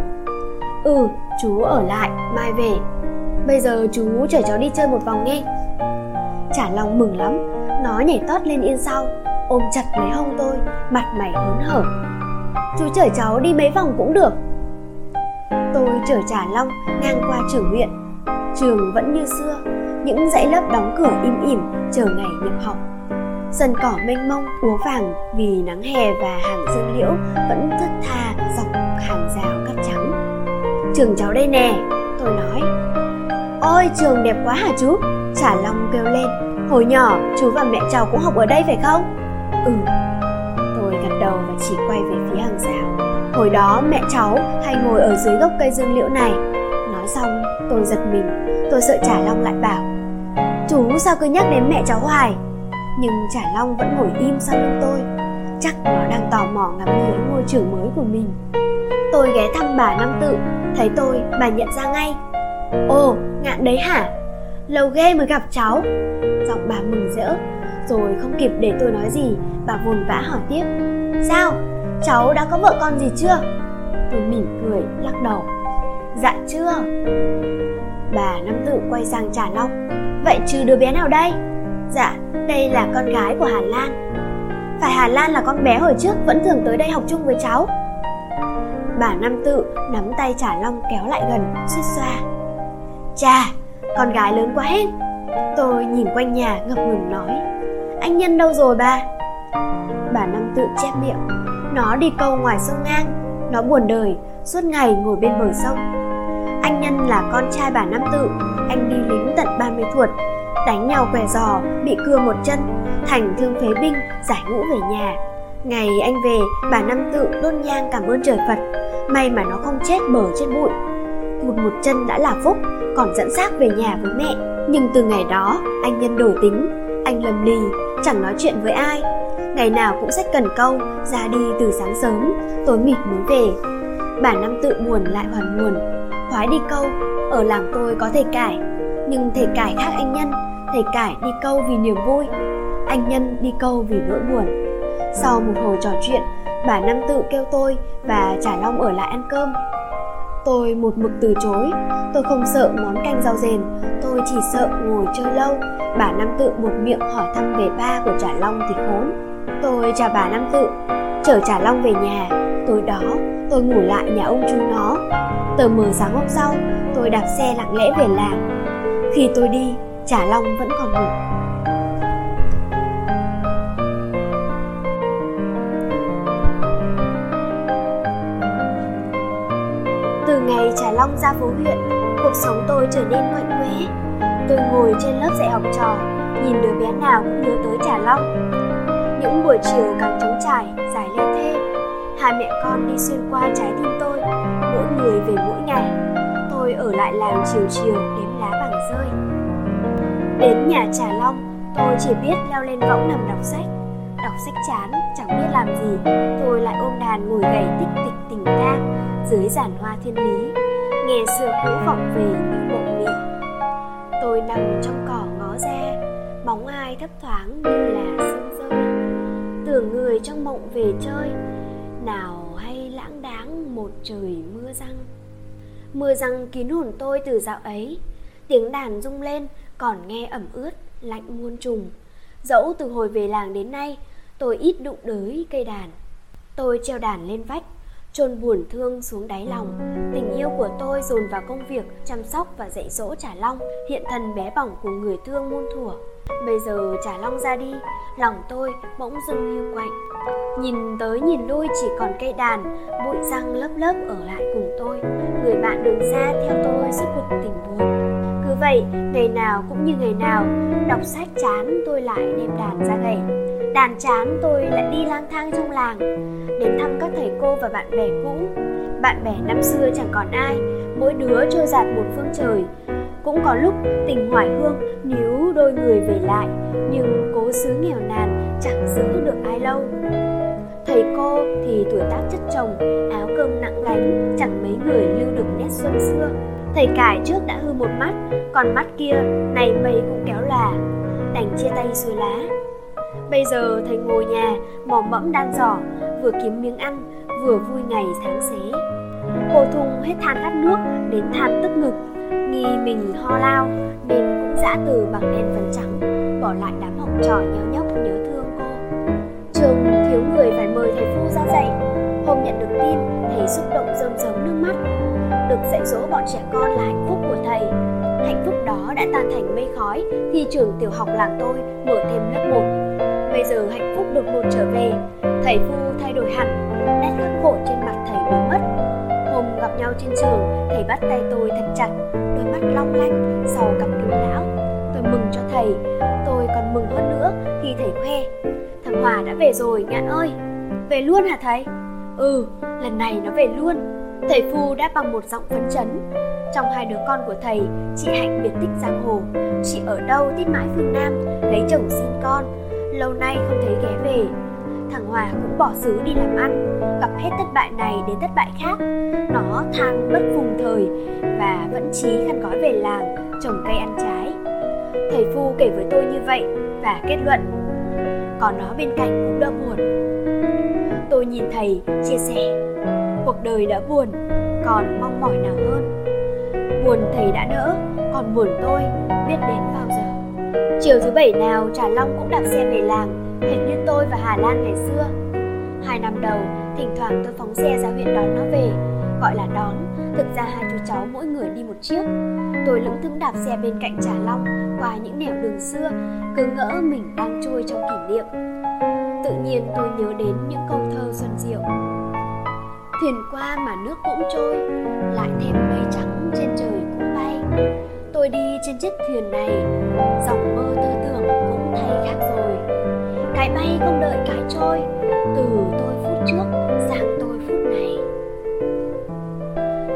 Ừ chú ở lại, mai về. Bây giờ chú chở cháu đi chơi một vòng nghe. Trả lòng mừng lắm, nó nhảy tót lên yên sau ôm chặt lấy hông tôi, mặt mày hớn hở. Chú chở cháu đi mấy vòng cũng được. Tôi chở trả long ngang qua trường huyện trường vẫn như xưa, những dãy lớp đóng cửa im ỉm chờ ngày nhập học. Sân cỏ mênh mông, úa vàng vì nắng hè và hàng dương liễu vẫn thất tha dọc hàng rào cắt trắng. Trường cháu đây nè, tôi nói. Ôi, trường đẹp quá hả chú? Trả long kêu lên. Hồi nhỏ, chú và mẹ cháu cũng học ở đây phải không? Ừ. Tôi gật đầu và chỉ quay về phía hàng rào. Hồi đó mẹ cháu hay ngồi ở dưới gốc cây dương liễu này. Nói xong, tôi giật mình. Tôi sợ trả long lại bảo, chú sao cứ nhắc đến mẹ cháu hoài? Nhưng trả long vẫn ngồi im sau lưng tôi. Chắc nó đang tò mò ngắm nghía ngôi trường mới của mình. Tôi ghé thăm bà năm tự. Thấy tôi, bà nhận ra ngay. Ồ, ngạn đấy hả? Lâu ghê mới gặp cháu. Giọng bà mừng rỡ rồi không kịp để tôi nói gì bà vồn vã hỏi tiếp. Sao? Cháu đã có vợ con gì chưa? Tôi mỉm cười lắc đầu. Dạ chưa. Bà năm tự quay sang trả long vậy trừ đứa bé nào đây? Dạ, đây là con gái của Hà Lan. Phải Hà Lan là con bé hồi trước vẫn thường tới đây học chung với cháu. Bà Năm Tự nắm tay Trả Long kéo lại gần, suýt xoa. Chà, con gái lớn quá hết Tôi nhìn quanh nhà ngập ngừng nói. Anh Nhân đâu rồi ba Bà Năm Tự chép miệng Nó đi câu ngoài sông ngang Nó buồn đời, suốt ngày ngồi bên bờ sông Anh Nhân là con trai bà Năm Tự Anh đi lính tận 30 thuột đánh nhau què giò bị cưa một chân Thành thương phế binh, giải ngũ về nhà. Ngày anh về, bà Năm Tự đôn nhang cảm ơn trời Phật. May mà nó không chết bờ trên bụi. Một một chân đã là phúc, còn dẫn xác về nhà với mẹ. Nhưng từ ngày đó, anh nhân đổi tính. Anh lầm lì, chẳng nói chuyện với ai. Ngày nào cũng sách cần câu, ra đi từ sáng sớm, tối mịt mới về. bản Năm Tự buồn lại hoàn buồn. Khoái đi câu, ở làng tôi có thầy cải, nhưng thầy cải khác anh nhân thầy cải đi câu vì niềm vui anh nhân đi câu vì nỗi buồn sau một hồi trò chuyện bà năm tự kêu tôi và trả long ở lại ăn cơm tôi một mực từ chối. Tôi không sợ món canh rau rền tôi chỉ sợ ngồi chơi lâu. Bà Nam tự một miệng hỏi thăm về ba của trả long thì khốn. Tôi chào bà Nam tự. Chở trả long về nhà. Tối đó, tôi ngủ lại nhà ông chú nó. Tờ mờ sáng hôm sau, tôi đạp xe lặng lẽ về làng. Khi tôi đi Trả Long vẫn còn ngủ. Ngày Trà Long ra phố huyện, cuộc sống tôi trở nên mạnh mẽ. Tôi ngồi trên lớp dạy học trò, nhìn đứa bé nào cũng nhớ tới Trà Long. Những buổi chiều càng trống trải, dài lê thê, hai mẹ con đi xuyên qua trái tim tôi, mỗi người về mỗi ngày. Tôi ở lại làng chiều chiều đếm lá bằng rơi. Đến nhà Trà Long, tôi chỉ biết leo lên võng nằm đọc sách. Đọc sách chán, chẳng biết làm gì, tôi lại ôm đàn ngồi gầy tích tịch tình ca dưới giàn hoa thiên lý, nghe xưa cũ vọng về những mộng mị. Tôi nằm trong cỏ ngó ra, bóng ai thấp thoáng như là sương rơi. Tưởng người trong mộng về chơi, nào hay lãng đáng một trời mưa răng. Mưa răng kín hồn tôi từ dạo ấy, tiếng đàn rung lên còn nghe ẩm ướt, lạnh muôn trùng. Dẫu từ hồi về làng đến nay, tôi ít đụng đới cây đàn. Tôi treo đàn lên vách, chôn buồn thương xuống đáy lòng. Tình yêu của tôi dồn vào công việc chăm sóc và dạy dỗ Trả Long, hiện thân bé bỏng của người thương muôn thuở. Bây giờ Trả Long ra đi, lòng tôi bỗng dưng hiu quạnh. Nhìn tới nhìn lui chỉ còn cây đàn, bụi răng lớp lớp ở lại cùng tôi. Người bạn đường xa theo tôi suốt cuộc tình buồn cứ vậy ngày nào cũng như ngày nào đọc sách chán tôi lại đem đàn ra gầy đàn chán tôi lại đi lang thang trong làng, đến thăm các thầy cô và bạn bè cũ. Bạn bè năm xưa chẳng còn ai, mỗi đứa trôi giạt một phương trời. Cũng có lúc tình hoài hương níu đôi người về lại, nhưng cố xứ nghèo nàn chẳng giữ được ai lâu. Thầy cô thì tuổi tác chất chồng, áo cơm nặng gánh, chẳng mấy người lưu được nét xuân xưa. Thầy cải trước đã hư một mắt, Còn mắt kia này mây cũng kéo là Đành chia tay xuôi lá. Bây giờ thầy ngồi nhà, Mò mẫm đan giỏ Vừa kiếm miếng ăn, Vừa vui ngày tháng xế. Cô Thung hết than khát nước, Đến than tức ngực. Nghi mình ho lao, Nên cũng giã từ bằng đen phấn trắng, Bỏ lại đám học trò nhớ nhóc, nhớ thương cô. Trường thiếu người phải mời thầy Phu ra dạy. Hôm nhận được tin, Thầy xúc động rơm rớm nước mắt. Được dạy dỗ bọn trẻ con là hạnh phúc của thầy. Hạnh phúc đó đã tan thành mây khói khi trường tiểu học làng tôi mở thêm lớp 1. Bây giờ hạnh phúc đột một trở về, thầy Phu thay đổi hẳn, nét khắc khổ trên mặt thầy biến mất. Hôm gặp nhau trên trường, thầy bắt tay tôi thật chặt, đôi mắt long lanh sau cặp kính lão. Tôi mừng cho thầy, tôi còn mừng hơn nữa khi thầy khoe. Thằng Hòa đã về rồi, Ngạn ơi. Về luôn hả thầy? Ừ, lần này nó về luôn Thầy Phu đáp bằng một giọng phấn chấn Trong hai đứa con của thầy Chị Hạnh biệt tích giang hồ Chị ở đâu tít mãi phương Nam Lấy chồng xin con Lâu nay không thấy ghé về. Thằng Hòa cũng bỏ xứ đi làm ăn, Gặp hết thất bại này đến thất bại khác. Nó than bất phùng thời Và vẫn chí khăn gói về làng, Trồng cây ăn trái. Thầy Phu kể với tôi như vậy Và kết luận. Còn nó bên cạnh cũng đỡ buồn. Tôi nhìn thầy, chia sẻ. Cuộc đời đã buồn, còn mong mỏi nào hơn? Buồn thầy đã đỡ, còn buồn tôi biết đến vào. giờ chiều thứ bảy nào trà long cũng đạp xe về làng hệt như tôi và hà lan ngày xưa. Hai năm đầu, thỉnh thoảng tôi phóng xe ra huyện đón nó về, gọi là đón. Thực ra hai chú cháu mỗi người đi một chiếc. Tôi lững thững đạp xe bên cạnh trà long qua những nẻo đường xưa, cứ ngỡ mình đang trôi trong kỷ niệm. Tự nhiên tôi nhớ đến những câu thơ xuân diệu. Thuyền qua mà nước cũng trôi, lại thêm mây trắng trên trời cũng bay tôi đi trên chiếc thuyền này. Dòng mơ tư tưởng cũng thay khác rồi. Cái bay không đợi cái trôi, từ tôi phút trước sang tôi phút này.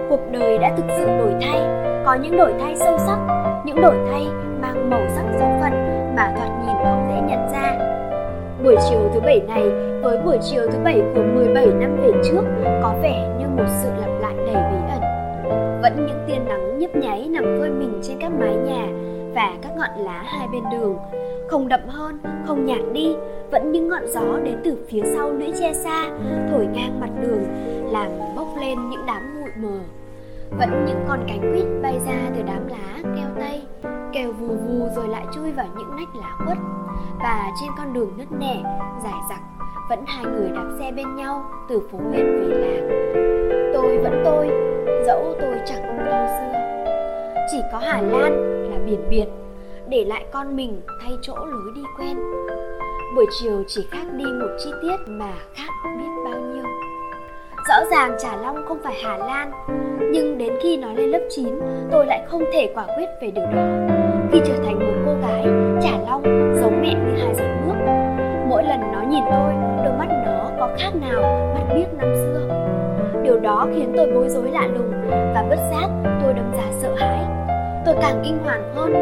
Cuộc đời đã thực sự đổi thay, có những đổi thay sâu sắc, những đổi thay mang màu sắc số phận mà thoạt nhìn không dễ nhận ra. Buổi chiều thứ bảy này với buổi chiều thứ bảy của 17 năm về trước có vẻ như một sự lặp lại đầy bí ẩn. Vẫn những tia nắng nhấp nháy nằm phơi mình trên các mái nhà và các ngọn lá hai bên đường. Không đậm hơn, không nhạt đi, vẫn những ngọn gió đến từ phía sau lũy che xa, thổi ngang mặt đường, làm bốc lên những đám bụi mờ. Vẫn những con cánh quýt bay ra từ đám lá, keo tây kêu vù vù rồi lại chui vào những nách lá khuất. Và trên con đường nứt nẻ, dài dặc, vẫn hai người đạp xe bên nhau từ phố huyện về làng. Tôi vẫn tôi, dẫu tôi chẳng như xưa chỉ có hà lan là biển biệt để lại con mình thay chỗ lối đi quen. Buổi chiều chỉ khác đi một chi tiết mà khác biết bao nhiêu. Rõ ràng Trà Long không phải Hà Lan, nhưng đến khi nó lên lớp 9 tôi lại không thể quả quyết về điều đó. Khi trở thành một cô gái, Trà Long giống mẹ như hai giọt nước. Mỗi lần nó nhìn tôi, đôi mắt nó có khác nào mắt biết năm xưa điều đó khiến tôi bối rối lạ lùng và bất giác tôi đâm ra sợ hãi. Tôi càng kinh hoàng hơn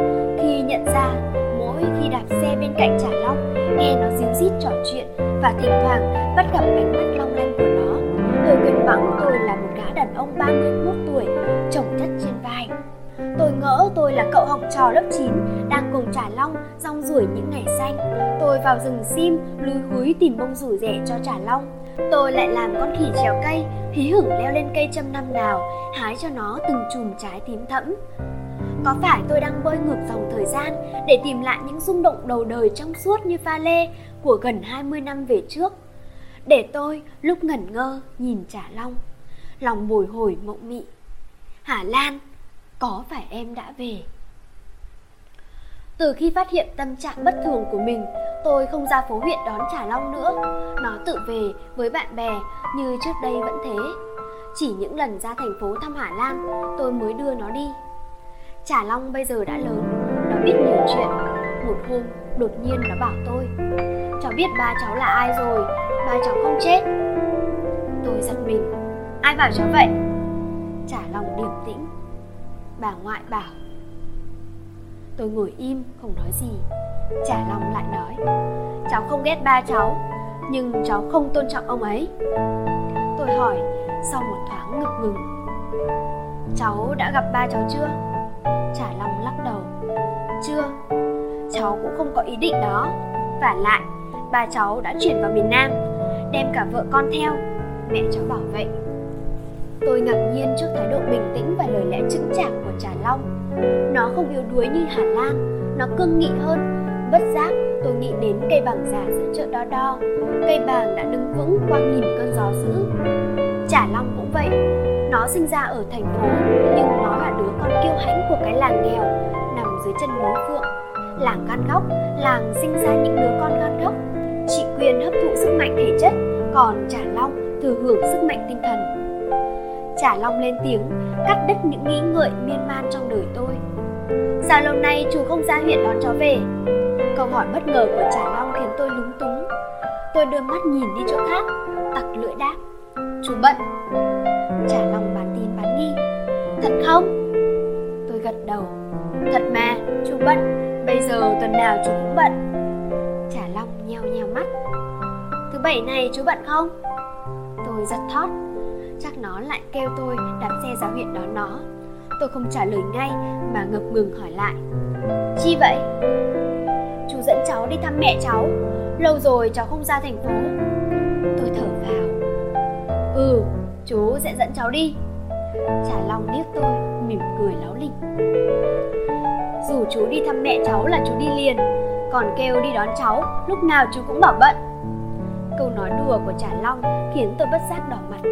khi nhận ra mỗi khi đạp xe bên cạnh Trà Long, nghe nó díu dít trò chuyện và thỉnh thoảng bắt gặp ánh mắt long lanh của nó. Tôi quên bẵng tôi là một gã đàn ông 31 tuổi chồng chất trên vai. Tôi ngỡ tôi là cậu học trò lớp 9 đang cùng Trà Long rong ruổi những ngày xanh. Tôi vào rừng sim, lúi húi tìm bông rủ rẻ cho Trà Long tôi lại làm con khỉ trèo cây hí hửng leo lên cây trăm năm nào hái cho nó từng chùm trái tím thẫm có phải tôi đang bơi ngược dòng thời gian để tìm lại những rung động đầu đời trong suốt như pha lê của gần 20 năm về trước? Để tôi lúc ngẩn ngơ nhìn Trả Long, lòng bồi hồi mộng mị. Hà Lan, có phải em đã về? Từ khi phát hiện tâm trạng bất thường của mình, tôi không ra phố huyện đón Trả Long nữa. Nó tự về với bạn bè như trước đây vẫn thế. Chỉ những lần ra thành phố thăm Hà Lan, tôi mới đưa nó đi. Trả Long bây giờ đã lớn, nó biết nhiều chuyện. Một hôm, đột nhiên nó bảo tôi, cháu biết ba cháu là ai rồi, ba cháu không chết. Tôi giật mình, ai bảo cháu vậy? Trả Long điềm tĩnh, bà ngoại bảo. Tôi ngồi im, không nói gì. Trả Long lại nói, cháu không ghét ba cháu, nhưng cháu không tôn trọng ông ấy. Tôi hỏi, sau một thoáng ngực ngừng, cháu đã gặp ba cháu chưa? Trả Long lắc đầu Chưa Cháu cũng không có ý định đó Và lại Ba cháu đã chuyển vào miền Nam Đem cả vợ con theo Mẹ cháu bảo vậy Tôi ngạc nhiên trước thái độ bình tĩnh và lời lẽ chững chạc của Trà Long nó không yếu đuối như Hà Lan, Nó cương nghị hơn. Bất giác, tôi nghĩ đến cây bàng già giữa chợ đo đo. Cây bàng đã đứng vững qua nghìn cơn gió dữ. Trả Long cũng vậy. Nó sinh ra ở thành phố, nhưng nó là đứa con kiêu hãnh của cái làng nghèo, nằm dưới chân núi phượng. Làng gan góc, làng sinh ra những đứa con gan góc. Chị quyền hấp thụ sức mạnh thể chất, còn trả long thừa hưởng sức mạnh tinh thần trả long lên tiếng, cắt đứt những nghĩ ngợi miên man trong đời tôi. Sao lâu nay, chú không ra huyện đón cháu về. Câu hỏi bất ngờ của trả long khiến tôi lúng túng. Tôi đưa mắt nhìn đi chỗ khác, tặc lưỡi đáp, chú bận. Trả Long bán tin bán nghi, thật không? Tôi gật đầu, thật mà, chú bận, bây giờ tuần nào chú cũng bận. Trả long nheo nheo mắt, thứ bảy này chú bận không? Tôi giật thót chắc nó lại kêu tôi đạp xe ra huyện đón nó. Tôi không trả lời ngay mà ngập ngừng hỏi lại. Chi vậy? Chú dẫn cháu đi thăm mẹ cháu. Lâu rồi cháu không ra thành phố. Tôi thở vào. Ừ chú sẽ dẫn cháu đi. Trả Long liếc tôi, mỉm cười láo lỉnh. Dù chú đi thăm mẹ cháu là chú đi liền, Còn kêu đi đón cháu, lúc nào chú cũng bảo bận. Câu nói đùa của trả Long khiến tôi bất giác đỏ mặt.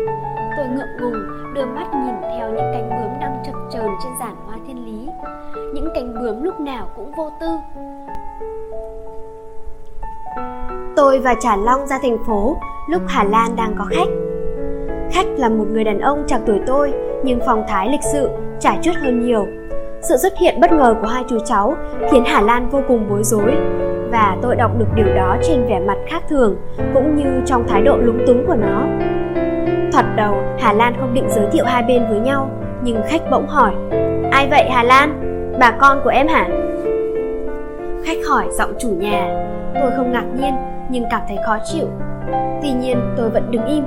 Tôi ngượng ngùng đưa mắt nhìn theo những cánh bướm đang chập chờn trên giàn hoa thiên lý Những cánh bướm lúc nào cũng vô tư Tôi và Trà Long ra thành phố lúc Hà Lan đang có khách Khách là một người đàn ông chạc tuổi tôi, nhưng phong thái lịch sự, trải chút hơn nhiều. Sự xuất hiện bất ngờ của hai chú cháu khiến Hà Lan vô cùng bối rối. và tôi đọc được điều đó trên vẻ mặt khác thường cũng như trong thái độ lúng túng của nó thoạt đầu, hà lan không định giới thiệu hai bên với nhau, nhưng khách bỗng hỏi, ai vậy, hà lan? Bà con của em hả? Khách hỏi giọng chủ nhà, tôi không ngạc nhiên, nhưng cảm thấy khó chịu. Tuy nhiên, tôi vẫn đứng im.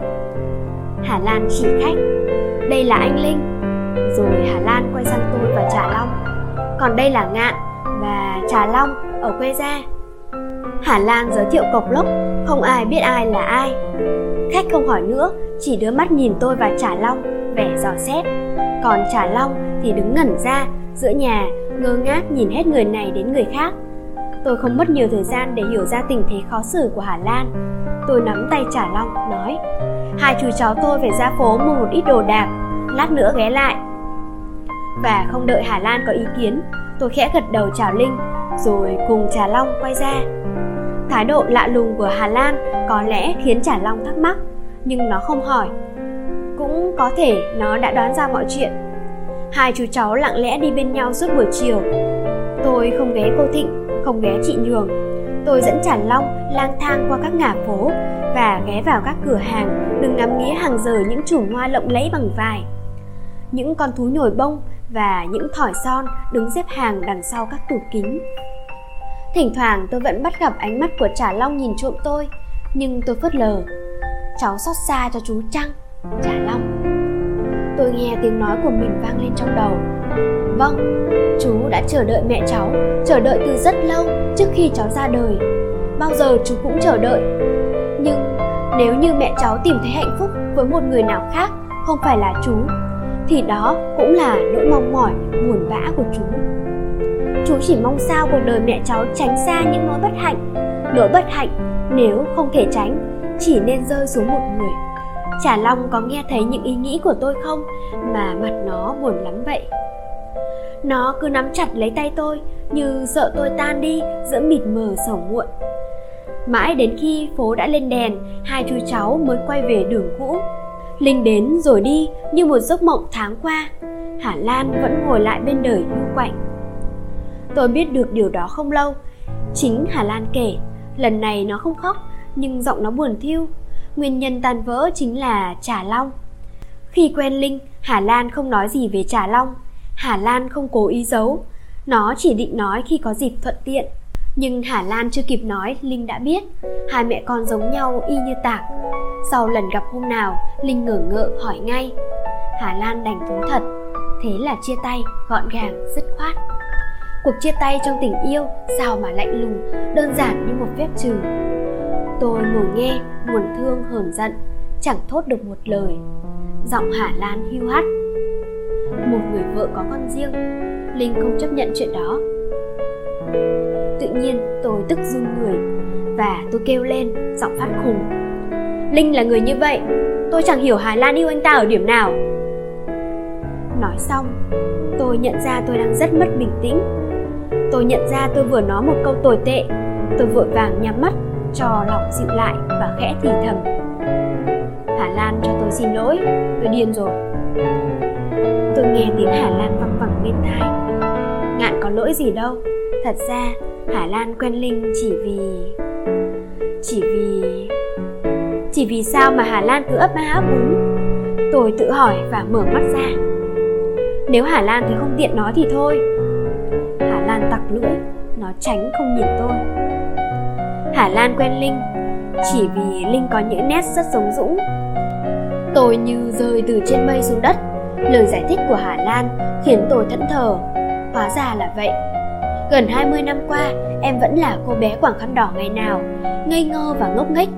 Hà lan chỉ khách, đây là anh linh. Rồi hà lan quay sang tôi và trà long, còn đây là ngạn và trà long ở quê gia hà lan giới thiệu cộc lốc, không ai biết ai là ai. Khách không hỏi nữa, chỉ đưa mắt nhìn tôi và trà long, vẻ dò xét. Còn trà long thì đứng ngẩn ra, giữa nhà, ngơ ngác nhìn hết người này đến người khác. Tôi không mất nhiều thời gian để hiểu ra tình thế khó xử của hà lan. Tôi nắm tay trà long, nói, hai chú cháu tôi phải ra phố mua một ít đồ đạc, lát nữa ghé lại. Và không đợi hà lan có ý kiến, tôi khẽ gật đầu chào linh rồi cùng trà long quay ra. Thái độ lạ lùng của hà lan có lẽ khiến trà long thắc mắc, nhưng nó không hỏi. Cũng có thể nó đã đoán ra mọi chuyện. Hai chú cháu lặng lẽ đi bên nhau suốt buổi chiều. Tôi không ghé cô thịnh, không ghé chị nhường. Tôi dẫn trà long lang thang qua các ngả phố và ghé vào các cửa hàng, đừng ngắm nghía hàng giờ những chùm hoa lộng lẫy bằng vải. Những con thú nhồi bông và những thỏi son đứng xếp hàng đằng sau các tủ kính. Thỉnh thoảng tôi vẫn bắt gặp ánh mắt của trà long nhìn trộm tôi, nhưng tôi phớt lờ. Cháu xót xa cho chú trăng, trà long. Tôi nghe tiếng nói của mình vang lên trong đầu. Vâng chú đã chờ đợi mẹ cháu, chờ đợi từ rất lâu trước khi cháu ra đời. Bao giờ chú cũng chờ đợi. Nhưng nếu như mẹ cháu tìm thấy hạnh phúc với một người nào khác, không phải là chú thì đó cũng là nỗi mong mỏi, buồn bã của chú chú chỉ mong sao cuộc đời mẹ cháu tránh xa những nỗi bất hạnh. Nỗi bất hạnh, nếu không thể tránh, chỉ nên rơi xuống một người. Chả long có nghe thấy những ý nghĩ của tôi không? Mà mặt nó buồn lắm vậy. Nó cứ nắm chặt lấy tay tôi, như sợ tôi tan đi, giữa mịt mờ sầu muộn. Mãi đến khi phố đã lên đèn, hai chú cháu mới quay về đường cũ linh đến rồi đi, như một giấc mộng tháng qua. Hà lan vẫn ngồi lại bên đời lưu quạnh. Tôi biết được điều đó không lâu. Chính hà lan kể, lần này nó không khóc, nhưng giọng nó buồn thiêu nguyên nhân tan vỡ chính là trà long. Khi quen linh, hà lan không nói gì về trà long. Hà lan không cố ý giấu. Nó chỉ định nói khi có dịp thuận tiện nhưng hà lan chưa kịp nói, linh đã biết. Hai mẹ con giống nhau y như tạc. Sau lần gặp hôm nào, linh ngờ ngợ hỏi ngay. Hà lan đành thú thật. Thế là chia tay, gọn gàng, dứt khoát. Cuộc chia tay trong tình yêu, sao mà lạnh lùng, đơn giản như một phép trừ. Tôi ngồi nghe, buồn thương, hờn giận, chẳng thốt được một lời. Giọng hà lan hiu hắt. Một người vợ có con riêng, linh không chấp nhận chuyện đó tự nhiên tôi tức run người và tôi kêu lên giọng phát khùng. Linh là người như vậy, tôi chẳng hiểu hà lan yêu anh ta ở điểm nào. Nói xong, tôi nhận ra tôi đang rất mất bình tĩnh. Tôi nhận ra tôi vừa nói một câu tồi tệ, tôi vội vàng nhắm mắt, cho lòng dịu lại và khẽ thì thầm. Hà lan cho tôi xin lỗi, tôi điên rồi. Tôi nghe tiếng hà lan văng vẳng bên tai. Ngạn có lỗi gì đâu, thật ra hà lan quen linh chỉ vì chỉ vì chỉ vì sao mà hà lan cứ ấp a ấp úng? Tôi tự hỏi và mở mắt ra. Nếu hà lan thấy không tiện nói thì thôi. Hà lan tặc lưỡi, nó tránh không nhìn tôi. Hà lan quen linh, chỉ vì linh có những nét rất giống dũng. Tôi như rơi từ trên mây xuống đất. Lời giải thích của hà lan khiến tôi thẫn thờ. Hóa ra là vậy gần 20 năm qua, em vẫn là cô bé quảng khăn đỏ ngày nào, ngây ngơ và ngốc nghếch.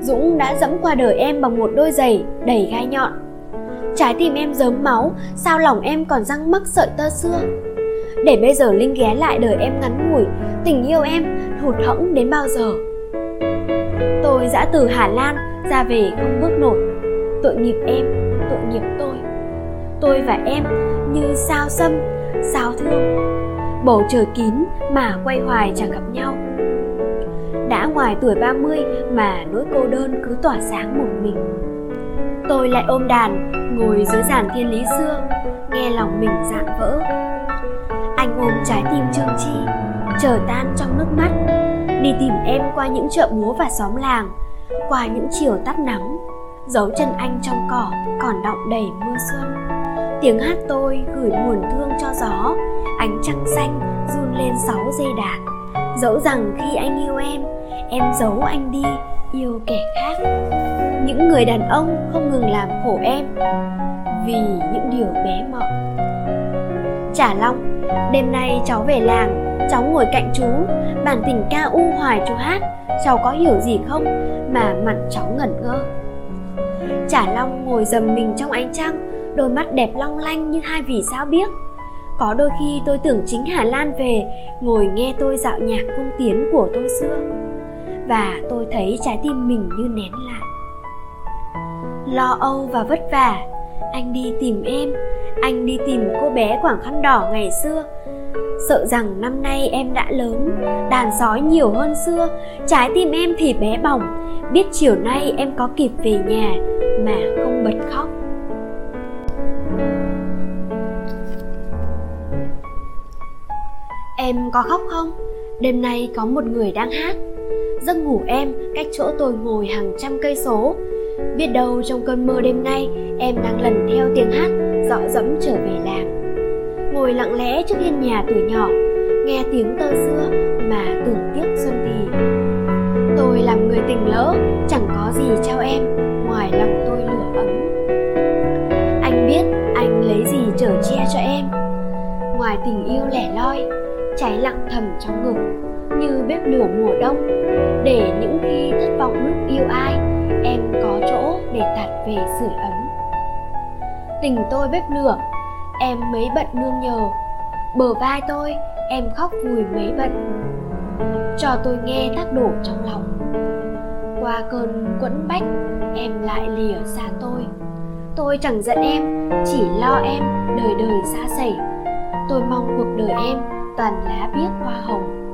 Dũng đã dẫm qua đời em bằng một đôi giày đầy gai nhọn. Trái tim em dớm máu, sao lòng em còn răng mắc sợi tơ xưa? Để bây giờ linh ghé lại đời em ngắn ngủi, tình yêu em hụt hẫng đến bao giờ? Tôi dã từ hà lan, ra về không bước nổi. Tội nghiệp em, tội nghiệp tôi. Tôi và em như sao xâm sao thương bầu trời kín mà quay hoài chẳng gặp nhau. Đã ngoài tuổi 30 mà nỗi cô đơn cứ tỏa sáng một mình. Tôi lại ôm đàn, ngồi dưới giàn thiên lý xưa, nghe lòng mình dạn vỡ. Anh ôm trái tim trương chi chờ tan trong nước mắt, đi tìm em qua những chợ búa và xóm làng, qua những chiều tắt nắng dấu chân anh trong cỏ còn đọng đầy mưa xuân. Tiếng hát tôi gửi buồn thương cho gió ánh trăng xanh run lên sáu dây đàn dẫu rằng khi anh yêu em em giấu anh đi, yêu kẻ khác. Những người đàn ông không ngừng làm khổ em vì những điều bé mọn. Trả long, đêm nay cháu về làng, cháu ngồi cạnh chú. Bản tình ca u hoài chú hát, cháu có hiểu gì không mà mặt cháu ngẩn ngơ. Trả long ngồi dầm mình trong ánh trăng, đôi mắt đẹp long lanh như hai vì sao biếc có đôi khi tôi tưởng chính Hà Lan về, ngồi nghe tôi dạo nhạc cung tiến của tôi xưa. Và tôi thấy trái tim mình như nén lại. Lo âu và vất vả, anh đi tìm em, anh đi tìm cô bé quảng khăn đỏ ngày xưa. Sợ rằng năm nay em đã lớn, đàn sói nhiều hơn xưa, trái tim em thì bé bỏng. Biết chiều nay em có kịp về nhà mà không bật khóc. Em có khóc không? Đêm nay có một người đang hát. Giấc ngủ em cách chỗ tôi ngồi hàng trăm cây số. Biết đâu trong cơn mơ đêm nay, em đang lần theo tiếng hát, dọ dẫm trở về làng. Ngồi lặng lẽ trước hiên nhà tuổi nhỏ, nghe tiếng tơ xưa mà tưởng tiếc xuân thì tôi làm người tình lỡ, chẳng có gì trao em, ngoài lòng tôi lửa ấm. Anh biết anh lấy gì chở che cho em. Ngoài tình yêu lẻ loi cháy lặng thầm trong ngực, như bếp lửa mùa đông. Để những khi thất vọng lúc yêu ai, em có chỗ để tạt về sưởi ấm. Tình tôi bếp lửa, em mấy bận nương nhờ. Bờ vai tôi, em khóc vùi mấy bận. Cho tôi nghe tác đổ trong lòng. Qua cơn quẫn bách, em lại lìa xa tôi. Tôi chẳng giận em, chỉ lo em đời đời xa xỉ tôi mong cuộc đời em toàn lá biếc hoa hồng.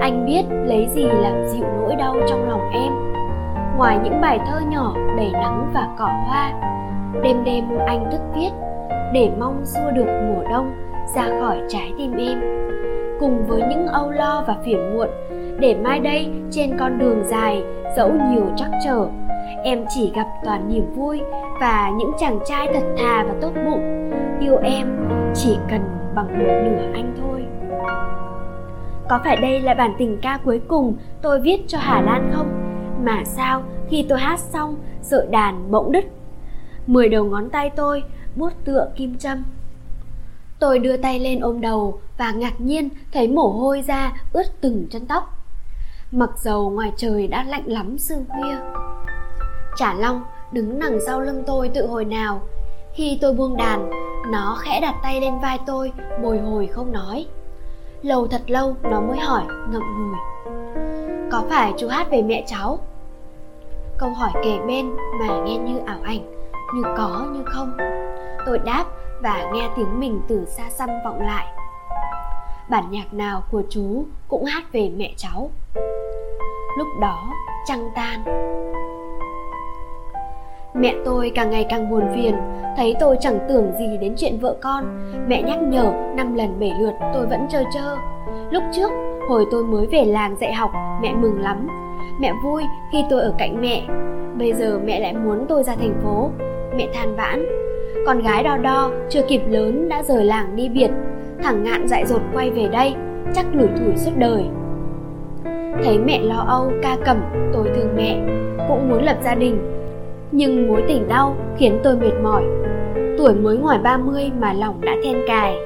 Anh biết lấy gì làm dịu nỗi đau trong lòng em. Ngoài những bài thơ nhỏ đầy nắng và cỏ hoa, đêm đêm anh thức viết để mong xua được mùa đông ra khỏi trái tim em. Cùng với những âu lo và phiền muộn, để mai đây trên con đường dài dẫu nhiều trắc trở, em chỉ gặp toàn niềm vui và những chàng trai thật thà và tốt bụng. Yêu em chỉ cần bằng một nửa anh thôi. Có phải đây là bản tình ca cuối cùng tôi viết cho hà lan không? Mà sao khi tôi hát xong sợi đàn bỗng đứt. Mười đầu ngón tay tôi bút tựa kim châm. Tôi đưa tay lên ôm đầu và ngạc nhiên thấy mồ hôi ra ướt từng chân tóc. Mặc dầu ngoài trời đã lạnh lắm sương khuya. Trả long đứng đằng sau lưng tôi tự hồi nào. Khi tôi buông đàn nó khẽ đặt tay lên vai tôi, bồi hồi không nói. Lâu thật lâu, nó mới hỏi, ngậm ngùi. Có phải chú hát về mẹ cháu? Câu hỏi kề bên mà nghe như ảo ảnh, như có như không. Tôi đáp và nghe tiếng mình từ xa xăm vọng lại. Bản nhạc nào của chú cũng hát về mẹ cháu. Lúc đó, trăng tan mẹ tôi càng ngày càng buồn phiền, thấy tôi chẳng tưởng gì đến chuyện vợ con. Mẹ nhắc nhở, năm lần bảy lượt tôi vẫn chơi chơ. lúc trước, hồi tôi mới về làng dạy học, mẹ mừng lắm. Mẹ vui khi tôi ở cạnh mẹ. Bây giờ mẹ lại muốn tôi ra thành phố. Mẹ than vãn, con gái đo đo, chưa kịp lớn đã rời làng đi biệt. Thằng ngạn dại dột quay về đây, chắc lủi thủi suốt đời. Thấy mẹ lo âu, ca cẩm tôi thương mẹ, cũng muốn lập gia đình nhưng mối tình đau khiến tôi mệt mỏi. Tuổi mới ngoài 30 mà lòng đã then cài.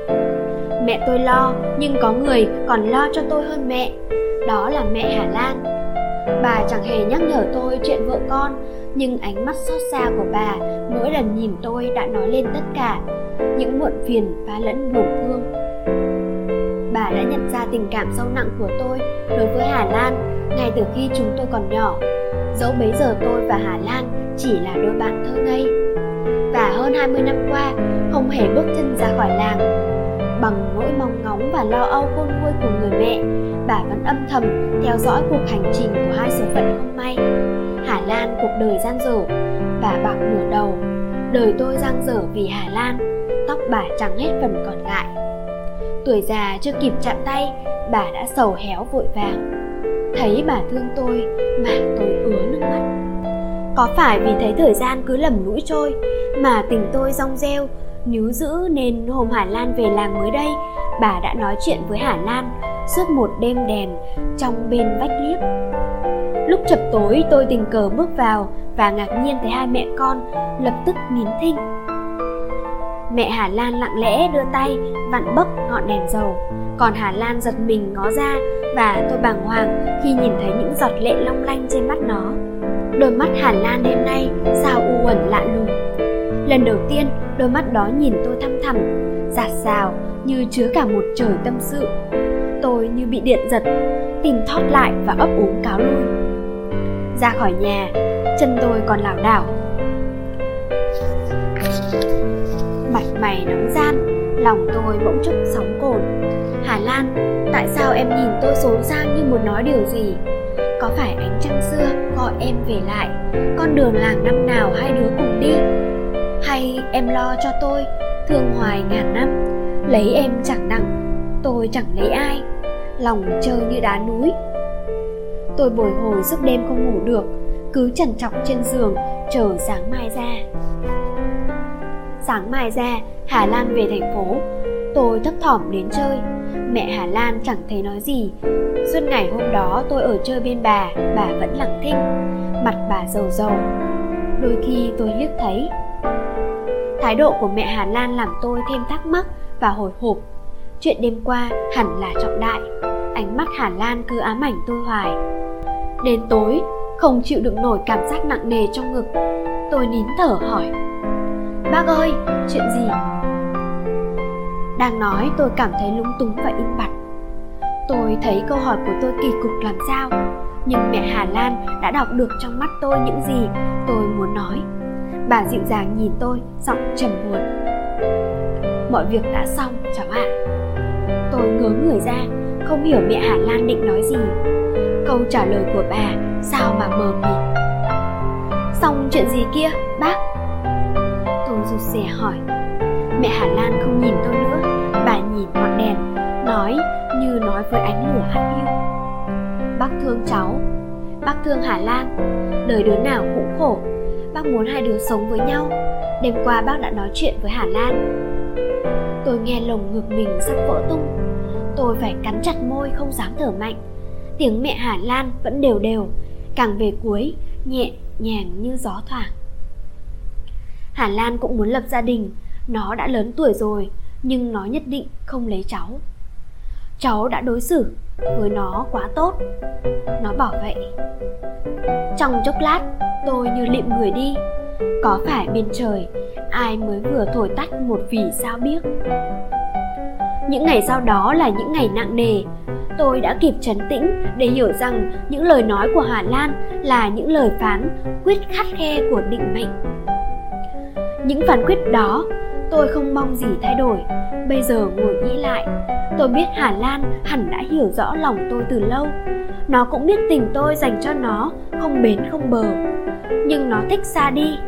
Mẹ tôi lo, nhưng có người còn lo cho tôi hơn mẹ. Đó là mẹ hà lan. Bà chẳng hề nhắc nhở tôi chuyện vợ con, nhưng ánh mắt xót xa của bà mỗi lần nhìn tôi đã nói lên tất cả, những muộn phiền và lẫn buồn thương. Bà đã nhận ra tình cảm sâu nặng của tôi đối với hà lan ngay từ khi chúng tôi còn nhỏ. Dẫu bấy giờ tôi và hà lan chỉ là đôi bạn thơ ngây. Và hơn 20 năm qua, không hề bước chân ra khỏi làng. Bằng nỗi mong ngóng và lo âu khôn nguôi của người mẹ, bà vẫn âm thầm theo dõi cuộc hành trình của hai số phận không may Hà Lan cuộc đời gian dở, Bà bạc nửa đầu. Đời tôi giang dở vì Hà Lan, Tóc bà trắng hết phần còn lại. Tuổi già chưa kịp chạm tay, bà đã sầu héo vội vàng. Thấy bà thương tôi mà tôi ứa nước mắt có phải vì thấy thời gian cứ lầm lũi trôi mà tình tôi rong reo, níu giữ nên hôm Hà Lan về làng mới đây, bà đã nói chuyện với Hà Lan suốt một đêm đèn trong bên vách liếp lúc chập tối, tôi tình cờ bước vào và ngạc nhiên thấy hai mẹ con lập tức nín thinh. Mẹ Hà Lan lặng lẽ đưa tay vặn bấc ngọn đèn dầu, còn Hà Lan giật mình ngó ra và tôi bàng hoàng khi nhìn thấy những giọt lệ long lanh trên mắt nó đôi mắt Hà Lan đêm nay sao u uẩn lạ lùng. Lần đầu tiên, đôi mắt đó nhìn tôi thăm thẳm, giạt rào như chứa cả một trời tâm sự. Tôi như bị điện giật, tìm thót lại và ấp úng cáo lui. Ra khỏi nhà, chân tôi còn lảo đảo. Mặt mày nóng gian, lòng tôi bỗng chốc sóng cồn. Hà lan, tại sao em nhìn tôi xấu sang như muốn nói điều gì? Có phải ánh trăng xưa gọi em về lại? Con đường làng năm nào hai đứa cùng đi? Hay em lo cho tôi, thương hoài ngàn năm? Lấy em chẳng đặng, tôi chẳng lấy ai. Lòng trơ như đá núi. Tôi bồi hồi suốt đêm không ngủ được, cứ trần trọc trên giường, chờ sáng mai ra. Sáng mai ra, hà lan về thành phố. Tôi thấp thỏm đến chơi mẹ hà lan chẳng thấy nói gì. Suốt ngày hôm đó tôi ở chơi bên bà bà vẫn lặng thinh. Mặt bà dầu dầu đôi khi tôi liếc thấy. Thái độ của mẹ hà lan làm tôi thêm thắc mắc và hồi hộp. Chuyện đêm qua hẳn là trọng đại. Ánh mắt hà lan cứ ám ảnh tôi hoài. Đến tối, không chịu đựng nổi cảm giác nặng nề trong ngực. Tôi nín thở hỏi. Bác ơi, chuyện gì? Đang nói, tôi cảm thấy lúng túng và im bặt. Tôi thấy câu hỏi của tôi kỳ cục làm sao, nhưng mẹ hà lan đã đọc được trong mắt tôi những gì tôi muốn nói. Bà dịu dàng nhìn tôi, giọng trầm buồn. Mọi việc đã xong, cháu ạ. Tôi ngớ người ra, không hiểu mẹ hà lan định nói gì. Câu trả lời của bà sao mà mờ mịt? Xong chuyện gì kia, bác? Tôi rụt rè hỏi. Mẹ hà lan không nhìn tôi nữa nói như nói với ánh lửa hắt hiu. Bác thương cháu, bác thương hà lan, đời đứa nào cũng khổ. Bác muốn hai đứa sống với nhau, đêm qua bác đã nói chuyện với hà lan. Tôi nghe lồng ngực mình sắp vỡ tung, tôi phải cắn chặt môi không dám thở mạnh. Tiếng mẹ hà lan vẫn đều đều, càng về cuối, nhẹ nhàng như gió thoảng. Hà lan cũng muốn lập gia đình, nó đã lớn tuổi rồi, nhưng nó nhất định không lấy cháu cháu đã đối xử với nó quá tốt. Nó bảo vậy trong chốc lát, tôi như lịm người đi. Có phải bên trời ai mới vừa thổi tắt một vì sao biếc? Những ngày sau đó là những ngày nặng nề. Tôi đã kịp trấn tĩnh để hiểu rằng những lời nói của hà lan là những lời phán quyết khắt khe của định mệnh. Những phán quyết đó tôi không mong gì thay đổi. Bây giờ ngồi nghĩ lại, tôi biết hà lan hẳn đã hiểu rõ lòng tôi từ lâu. Nó cũng biết tình tôi dành cho nó, không bến không bờ. Nhưng nó thích xa đi.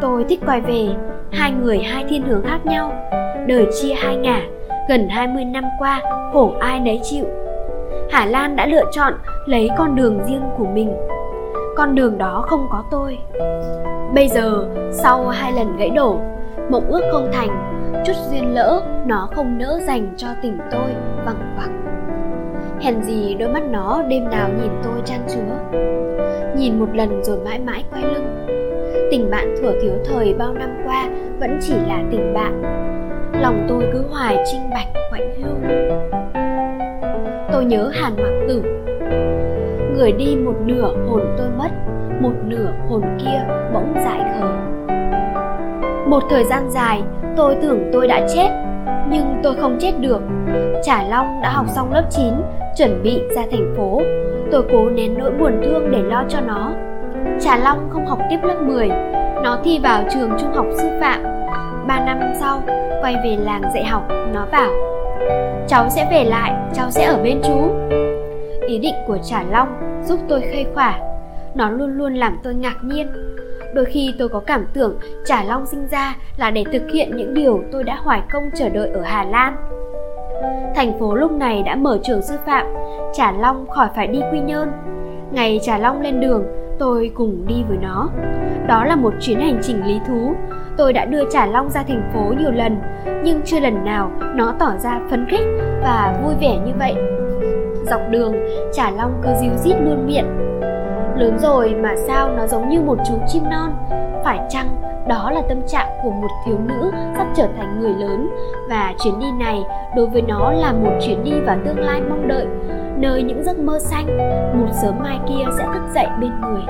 Tôi thích quay về, hai người hai thiên hướng khác nhau. Đời chia hai ngả, gần 20 năm qua, khổ ai nấy chịu. Hà Lan đã lựa chọn lấy con đường riêng của mình. Con đường đó không có tôi. Bây giờ, sau hai lần gãy đổ mộng ước không thành, chút duyên lỡ nó không nỡ dành cho tình tôi vằng vặc. Hèn gì đôi mắt nó đêm nào nhìn tôi chan chứa. Nhìn một lần rồi mãi mãi quay lưng. Tình bạn thuở thiếu thời bao năm qua vẫn chỉ là tình bạn. Lòng tôi cứ hoài trinh bạch quạnh hưu tôi nhớ hàn mặc tử. Người đi một nửa hồn tôi mất, một nửa hồn kia bỗng dại khờ một thời gian dài, tôi tưởng tôi đã chết, nhưng tôi không chết được. Trả Long đã học xong lớp 9 Chuẩn bị ra thành phố. Tôi cố nén nỗi buồn thương để lo cho nó. Trả Long không học tiếp lớp 10 Nó thi vào trường trung học sư phạm. 3 năm sau, Quay về làng dạy học, Nó bảo, Cháu sẽ về lại, Cháu sẽ ở bên chú. Ý định của Trả Long giúp tôi khây khỏa. Nó luôn luôn làm tôi ngạc nhiên. Đôi khi tôi có cảm tưởng Trả Long sinh ra là để thực hiện những điều tôi đã hoài công chờ đợi ở Hà Lan Thành phố lúc này đã mở trường sư phạm, Trả Long khỏi phải đi Quy Nhơn. Ngày Trả Long lên đường, tôi cùng đi với nó. Đó là một chuyến hành trình lý thú. Tôi đã đưa Trả Long ra thành phố nhiều lần, nhưng chưa lần nào nó tỏ ra phấn khích và vui vẻ như vậy. Dọc đường, Trả Long cứ díu dít luôn miệng. Lớn rồi mà sao nó giống như một chú chim non, phải chăng đó là tâm trạng của một thiếu nữ sắp trở thành người lớn? Và chuyến đi này đối với nó là một chuyến đi vào tương lai mong đợi nơi những giấc mơ xanh một sớm mai kia sẽ thức dậy bên người.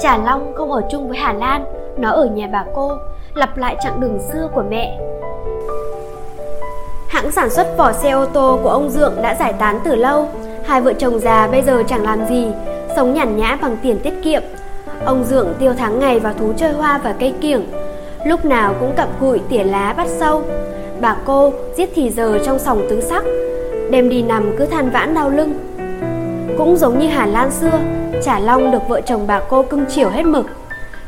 Trả Long không ở chung với Hà Lan Nó ở nhà bà cô Lặp lại chặng đường xưa của mẹ. Hãng sản xuất vỏ xe ô tô của ông Dượng đã giải tán từ lâu. Hai vợ chồng già bây giờ chẳng làm gì Sống nhàn nhã bằng tiền tiết kiệm. Ông dưỡng tiêu tháng ngày vào thú chơi hoa và cây kiểng. Lúc nào cũng cặm cụi tỉa lá bắt sâu. Bà cô giết thì giờ trong sòng tứ sắc Đêm đi nằm cứ than vãn đau lưng. Cũng giống như Hà Lan xưa Trả Long được vợ chồng bà cô cưng chiều hết mực.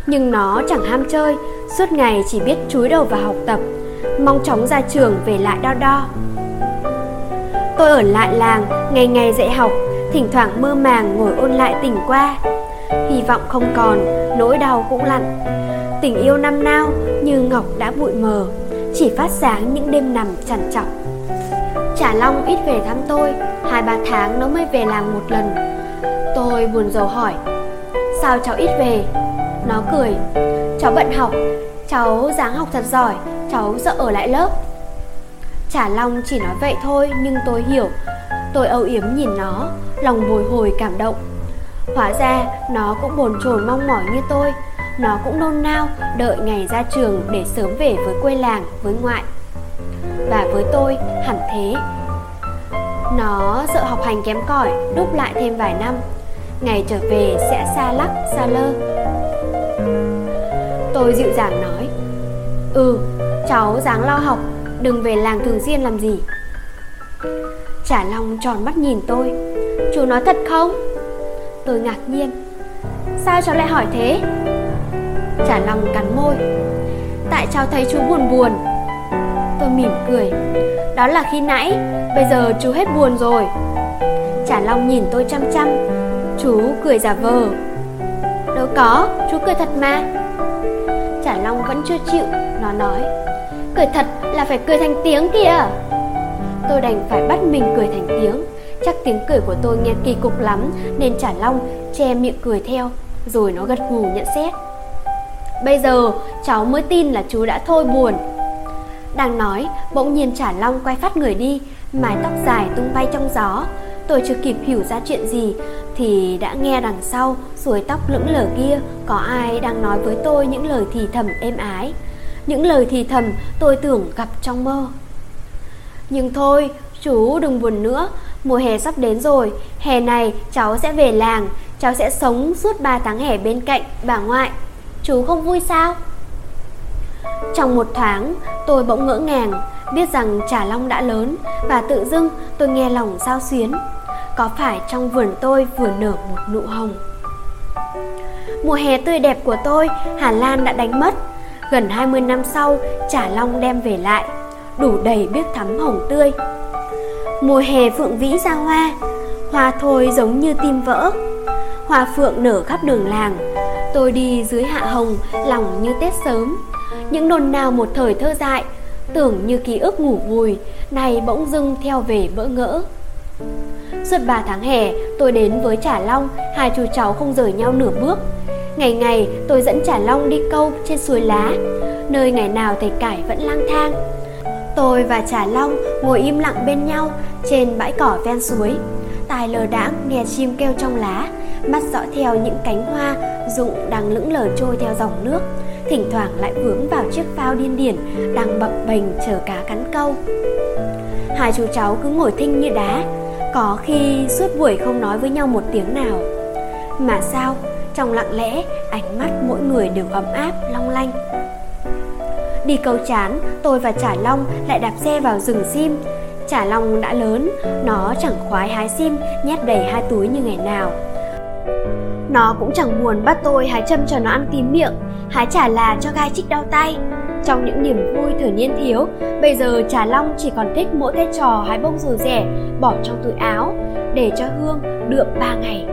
Nhưng nó chẳng ham chơi, Suốt ngày chỉ biết chúi đầu vào học tập, Mong chóng ra trường về lại đo đo. Tôi ở lại làng, Ngày ngày dạy học Thỉnh thoảng mơ màng ngồi ôn lại tình qua. Hy vọng không còn, Nỗi đau cũng lặn. Tình yêu năm nao như ngọc đã bụi mờ, Chỉ phát sáng những đêm nằm chằn trọc. Trả Long ít về thăm tôi, Hai ba tháng nó mới về làm một lần. Tôi buồn rầu hỏi, Sao cháu ít về? Nó cười, Cháu bận học, Cháu dáng học thật giỏi, Cháu sợ ở lại lớp. Trả Long chỉ nói vậy thôi, Nhưng tôi hiểu. Tôi âu yếm nhìn nó Lòng bồi hồi cảm động. Hóa ra nó cũng bồn chồn mong mỏi như tôi. Nó cũng nôn nao đợi ngày ra trường để sớm về với quê làng, với ngoại. Và với tôi hẳn thế. Nó sợ học hành kém cỏi, đúc lại thêm vài năm. Ngày trở về sẽ xa lắc, xa lơ. Tôi dịu dàng nói Ừ, cháu dáng lo học Đừng về làng thường xuyên làm gì. Trả Long tròn mắt nhìn tôi. Chú nói thật không? Tôi ngạc nhiên. Sao cháu lại hỏi thế? Trả Long cắn môi. Tại cháu thấy chú buồn buồn. Tôi mỉm cười. Đó là khi nãy Bây giờ chú hết buồn rồi. Trả Long nhìn tôi chăm chăm. Chú cười giả vờ. Đâu có, chú cười thật mà. Trả Long vẫn chưa chịu Nó nói. Cười thật là phải cười thành tiếng kìa. Tôi đành phải bắt mình cười thành tiếng. Chắc tiếng cười của tôi nghe kỳ cục lắm, Nên trả long che miệng cười theo, Rồi nó gật gù nhận xét. Bây giờ, cháu mới tin là chú đã thôi buồn. Đang nói, bỗng nhiên trả long quay phát người đi, Mái tóc dài tung bay trong gió. Tôi chưa kịp hiểu ra chuyện gì, Thì đã nghe đằng sau Suối tóc lững lờ kia, Có ai đang nói với tôi những lời thì thầm êm ái. Những lời thì thầm tôi tưởng gặp trong mơ. Nhưng thôi chú đừng buồn nữa Mùa hè sắp đến rồi, hè này cháu sẽ về làng, cháu sẽ sống suốt 3 tháng hè bên cạnh bà ngoại. Chú không vui sao? Trong một tháng, tôi bỗng ngỡ ngàng, biết rằng Trà Long đã lớn và tự dưng tôi nghe lòng sao xuyến. Có phải trong vườn tôi vừa nở một nụ hồng? Mùa hè tươi đẹp của tôi, Hà Lan đã đánh mất. Gần 20 năm sau, Trà Long đem về lại, đủ đầy biết thắm hồng tươi. Mùa hè phượng vĩ ra hoa Hoa thôi giống như tim vỡ. Hoa phượng nở khắp đường làng, Tôi đi dưới hạ hồng, Lòng như Tết sớm. Những nôn nào một thời thơ dại, Tưởng như ký ức ngủ vùi Này bỗng dưng theo về bỡ ngỡ. Suốt 3 tháng hè, Tôi đến với Trả Long, Hai chú cháu không rời nhau nửa bước. Ngày ngày, tôi dẫn Trả Long đi câu trên suối lá, Nơi ngày nào thầy cải vẫn lang thang. Tôi và Trả Long ngồi im lặng bên nhau trên bãi cỏ ven suối. tài lờ đãng nghe chim kêu trong lá, mắt dõi theo những cánh hoa rụng đang lững lờ trôi theo dòng nước, thỉnh thoảng lại vướng vào chiếc phao điên điển đang bập bềnh chờ cá cắn câu. Hai chú cháu cứ ngồi thinh như đá, có khi suốt buổi không nói với nhau một tiếng nào. Mà sao, trong lặng lẽ, ánh mắt mỗi người đều ấm áp, long lanh. Đi câu chán, tôi và Trả Long lại đạp xe vào rừng sim. Trả Long đã lớn, nó chẳng khoái hái sim nhét đầy hai túi như ngày nào. Nó cũng chẳng buồn bắt tôi hái châm cho nó ăn tím miệng, hái trả là cho gai chích đau tay. Trong những niềm vui thời niên thiếu, bây giờ Trà Long chỉ còn thích mỗi cái trò hái bông rồi rẻ bỏ trong túi áo để cho Hương đượm ba ngày.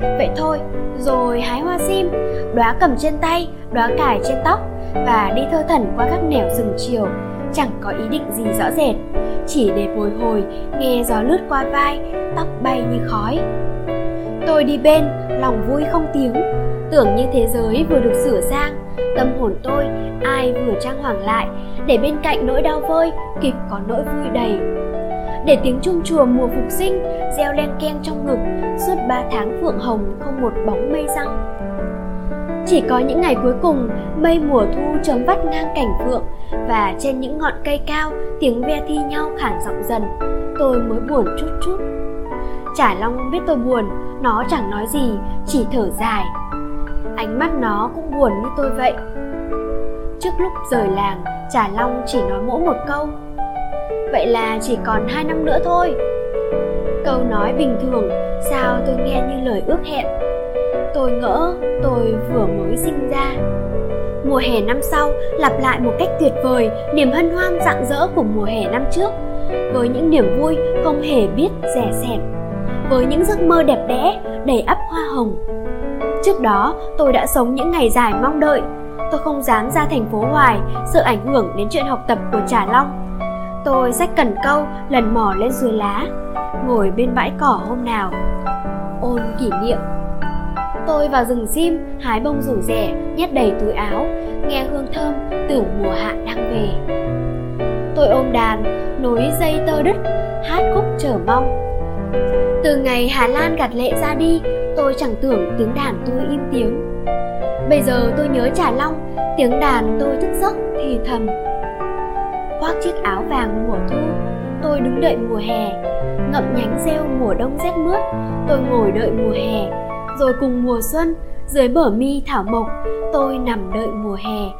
Vậy thôi, rồi hái hoa sim, đóa cầm trên tay, đóa cài trên tóc và đi thơ thẩn qua các nẻo rừng chiều, chẳng có ý định gì rõ rệt, chỉ để bồi hồi nghe gió lướt qua vai, tóc bay như khói. Tôi đi bên, lòng vui không tiếng, tưởng như thế giới vừa được sửa sang, tâm hồn tôi ai vừa trang hoàng lại, để bên cạnh nỗi đau vơi kịp có nỗi vui đầy. Để tiếng chuông chùa mùa phục sinh reo len keng trong ngực suốt ba tháng phượng hồng không một bóng mây răng. Chỉ có những ngày cuối cùng, mây mùa thu chấm vắt ngang cảnh phượng và trên những ngọn cây cao tiếng ve thi nhau khản giọng dần, tôi mới buồn chút chút. Chả Long biết tôi buồn, nó chẳng nói gì, chỉ thở dài. Ánh mắt nó cũng buồn như tôi vậy. Trước lúc rời làng, chả Long chỉ nói mỗi một câu. Vậy là chỉ còn hai năm nữa thôi. Câu nói bình thường, sao tôi nghe như lời ước hẹn. Tôi ngỡ, tôi vừa mới sinh ra. Mùa hè năm sau, lặp lại một cách tuyệt vời, niềm hân hoan rạng rỡ của mùa hè năm trước. Với những niềm vui không hề biết rẻ sẹt với những giấc mơ đẹp đẽ, đầy ắp hoa hồng. Trước đó, tôi đã sống những ngày dài mong đợi. Tôi không dám ra thành phố hoài, sợ ảnh hưởng đến chuyện học tập của trà long. Tôi xách cần câu, lần mò lên dưới lá, ngồi bên bãi cỏ hôm nào. Ôn kỷ niệm tôi vào rừng sim hái bông rủ rẻ nhét đầy túi áo nghe hương thơm tưởng mùa hạ đang về tôi ôm đàn nối dây tơ đứt hát khúc chờ mong từ ngày Hà Lan gạt lệ ra đi, tôi chẳng tưởng tiếng đàn tôi im tiếng. Bây giờ tôi nhớ Trà Long, tiếng đàn tôi thức giấc thì thầm. Khoác chiếc áo vàng mùa thu, tôi đứng đợi mùa hè, ngậm nhánh rêu mùa đông rét mướt, tôi ngồi đợi mùa hè, rồi cùng mùa xuân, dưới bờ mi thảo mộc, tôi nằm đợi mùa hè.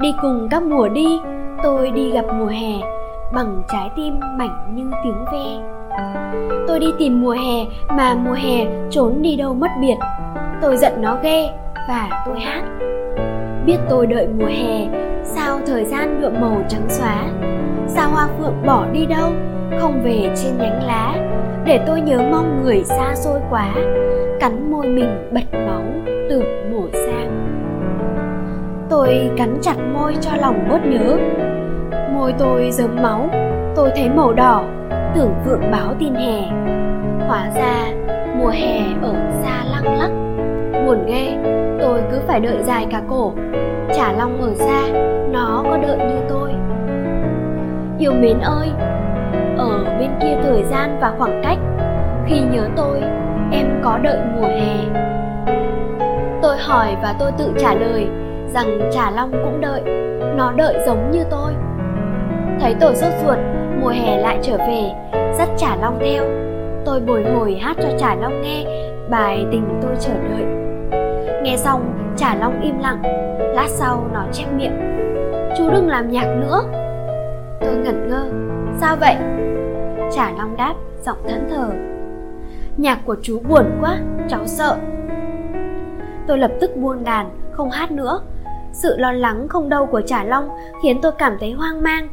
Đi cùng các mùa đi, tôi đi gặp mùa hè, bằng trái tim mảnh như tiếng ve. Tôi đi tìm mùa hè mà mùa hè trốn đi đâu mất biệt. Tôi giận nó ghê và tôi hát. Biết tôi đợi mùa hè Sao thời gian nhuộm màu trắng xóa? Sao hoa phượng bỏ đi đâu Không về trên nhánh lá? Để tôi nhớ mong người xa xôi quá. Cắn môi mình bật máu tưởng mổ sang Tôi cắn chặt môi cho lòng bớt nhớ. Môi tôi dớm máu, Tôi thấy màu đỏ, tưởng vượng báo tin hè. Hóa ra, mùa hè ở xa lăng lắc. Buồn ghê tôi cứ phải đợi dài cả cổ. Trả long ở xa, nó có đợi như tôi. Yêu mến ơi, ở bên kia thời gian và khoảng cách, khi nhớ tôi em có đợi mùa hè. Tôi hỏi và tôi tự trả lời rằng trả long cũng đợi. Nó đợi giống như tôi. Thấy tôi sốt ruột, mùa hè lại trở về, dắt trả long theo. Tôi bồi hồi hát cho trả long nghe bài tình tôi chờ đợi. Nghe xong trả long im lặng. Lát sau, nó chép miệng. Chú đừng làm nhạc nữa. Tôi ngẩn ngơ. Sao vậy? Trả long đáp, giọng thẫn thờ nhạc của chú buồn quá, cháu sợ. Tôi lập tức buông đàn, không hát nữa. Sự lo lắng không đâu của trả long khiến tôi cảm thấy hoang mang.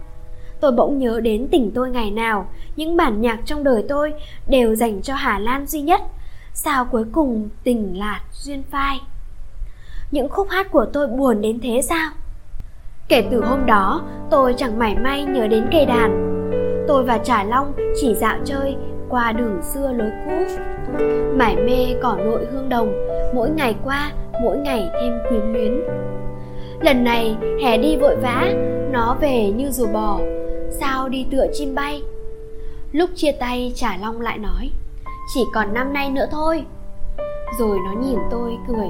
Tôi bỗng nhớ đến tình tôi ngày nào, những bản nhạc trong đời tôi đều dành cho hà lan duy nhất. Sao cuối cùng tình lạt duyên phai? Những khúc hát của tôi buồn đến thế sao? Kể từ hôm đó, tôi chẳng mảy may nhớ đến cây đàn. Tôi và trả long chỉ dạo chơi qua đường xưa lối cũ. Mải mê cỏ nội hương đồng, mỗi ngày qua, mỗi ngày thêm quyến luyến lần này, hè đi vội vã, nó về như rùa bò, sao đi tựa chim bay? Lúc chia tay trả long lại nói, chỉ còn năm nay nữa thôi. Rồi nó nhìn tôi cười,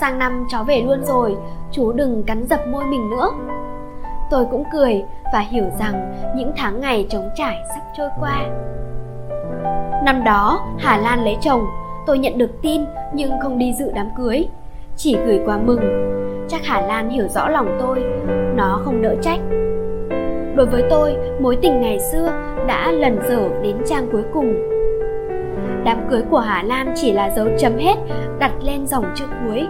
sang năm cháu về luôn rồi, chú đừng cắn dập môi mình nữa. Tôi cũng cười và hiểu rằng những tháng ngày trống trải sắp trôi qua năm đó, hà lan lấy chồng. Tôi nhận được tin, nhưng không đi dự đám cưới. Chỉ gửi quà mừng. Chắc hà lan hiểu rõ lòng tôi. Nó không đỡ trách. Đối với tôi, mối tình ngày xưa đã lần dở đến trang cuối cùng. Đám cưới của hà lan chỉ là dấu chấm hết, đặt lên dòng chữ cuối.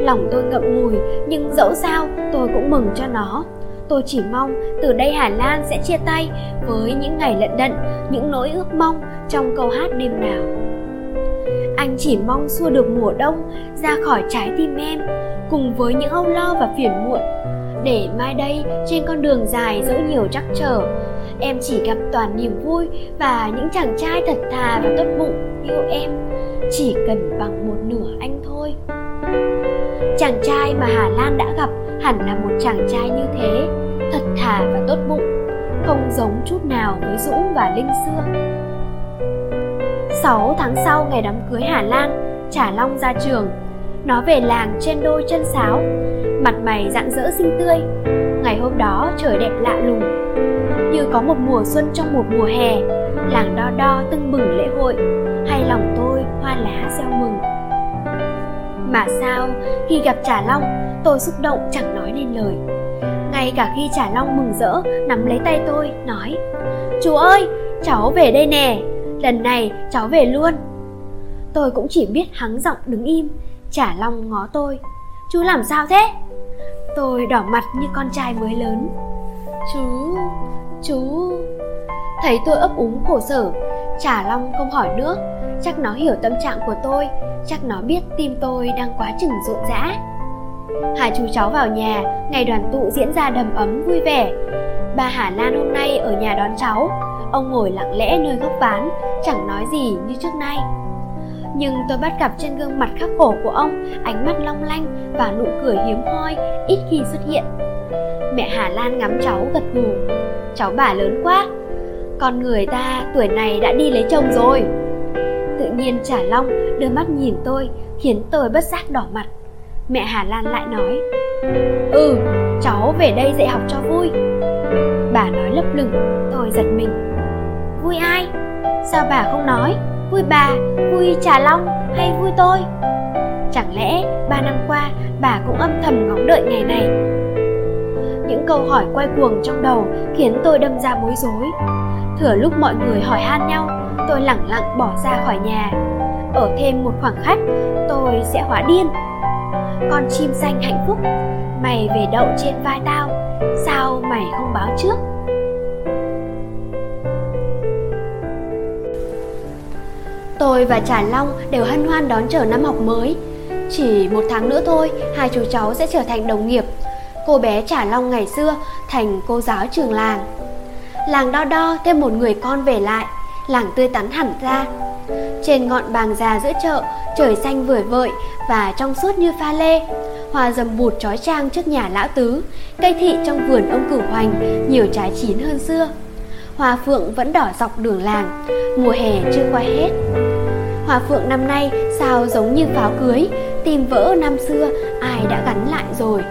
Lòng tôi ngậm ngùi, nhưng dẫu sao tôi cũng mừng cho nó. Tôi chỉ mong từ đây Hà Lan sẽ chia tay với những ngày lận đận, những nỗi ước mong trong câu hát đêm nào. Anh chỉ mong xua được mùa đông ra khỏi trái tim em, cùng với những âu lo và phiền muộn, để mai đây trên con đường dài dẫu nhiều trắc trở, em chỉ gặp toàn niềm vui và những chàng trai thật thà và tốt bụng yêu em, chỉ cần bằng một nửa anh thôi. Chàng trai mà Hà Lan đã gặp hẳn là một chàng trai như thế, thật thà và tốt bụng, không giống chút nào với dũng và linh xưa 6 tháng sau, ngày đám cưới Hà Lan Trả Long ra trường. Nó về làng trên đôi chân sáo, Mặt mày rạng rỡ xinh tươi. Ngày hôm đó, trời đẹp lạ lùng. Như có một mùa xuân trong một mùa hè, Làng đo đo tưng bừng lễ hội Hay lòng tôi hoa lá reo mừng. Mà sao, khi gặp Trả Long Tôi xúc động chẳng nói nên lời. Ngay cả khi trả long mừng rỡ, nắm lấy tay tôi, nói, chú ơi, cháu về đây nè, lần này cháu về luôn. Tôi cũng chỉ biết hắng giọng đứng im trả long ngó tôi, chú làm sao thế? Tôi đỏ mặt như con trai mới lớn, chú chú. Thấy tôi ấp úng khổ sở trả long không hỏi nữa, chắc nó hiểu tâm trạng của tôi, chắc nó biết tim tôi đang quá chừng rộn rã. Hai chú cháu vào nhà, ngày đoàn tụ diễn ra đầm ấm vui vẻ. Bà Hà Lan hôm nay ở nhà đón cháu, ông ngồi lặng lẽ nơi góc ván, chẳng nói gì như trước nay. Nhưng tôi bắt gặp trên gương mặt khắc khổ của ông ánh mắt long lanh và nụ cười hiếm hoi ít khi xuất hiện. Mẹ Hà Lan ngắm cháu gật gù. Cháu bà lớn quá, con người ta tuổi này đã đi lấy chồng rồi. Tự nhiên Trả Long đưa mắt nhìn tôi khiến tôi bất giác đỏ mặt Mẹ Hà Lan lại nói. Ừ, cháu về đây dạy học cho vui. Bà nói lấp lửng, tôi giật mình. Vui ai? Sao bà không nói? Vui bà, vui Trà Long hay vui tôi? Chẳng lẽ ba năm qua bà cũng âm thầm ngóng đợi ngày này? Những câu hỏi quay cuồng trong đầu khiến tôi đâm ra bối rối. Thừa lúc mọi người hỏi han nhau Tôi lẳng lặng bỏ ra khỏi nhà. Ở thêm một khoảng khách Tôi sẽ hóa điên con chim xanh hạnh phúc. Mày về đậu trên vai tao, sao mày không báo trước? Tôi và trà long đều hân hoan đón chờ năm học mới. Chỉ một tháng nữa thôi, hai chú cháu sẽ trở thành đồng nghiệp. Cô bé trà long ngày xưa thành cô giáo trường làng. Làng đo đo thêm một người con về lại, làng tươi tắn hẳn ra. Trên ngọn bàng già giữa chợ trời xanh vời vợi và trong suốt như pha lê, hoa dầm bụt trói trang trước nhà lão tứ, cây thị trong vườn ông cửu hoành, nhiều trái chín hơn xưa. Hoa phượng vẫn đỏ dọc đường làng, mùa hè chưa qua hết. Hoa phượng năm nay sao giống như pháo cưới, tìm vỡ năm xưa, ai đã gắn lại rồi.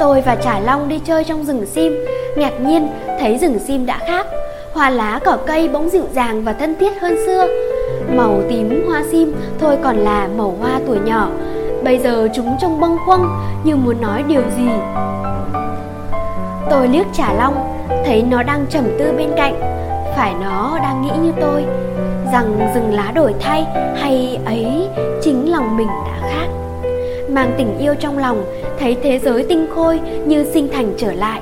Tôi và trả long đi chơi trong rừng sim, ngạc nhiên thấy rừng sim đã khác, hoa lá cỏ cây bỗng dịu dàng và thân thiết hơn xưa. Màu tím hoa sim, thôi còn là màu hoa tuổi nhỏ. Bây giờ chúng trông bâng khuâng, như muốn nói điều gì? Tôi liếc trả long, Thấy nó đang trầm tư bên cạnh. Phải nó đang nghĩ như tôi, Rằng rừng lá đổi thay Hay ấy chính lòng mình đã khác. Mang tình yêu trong lòng, Thấy thế giới tinh khôi như sinh thành trở lại.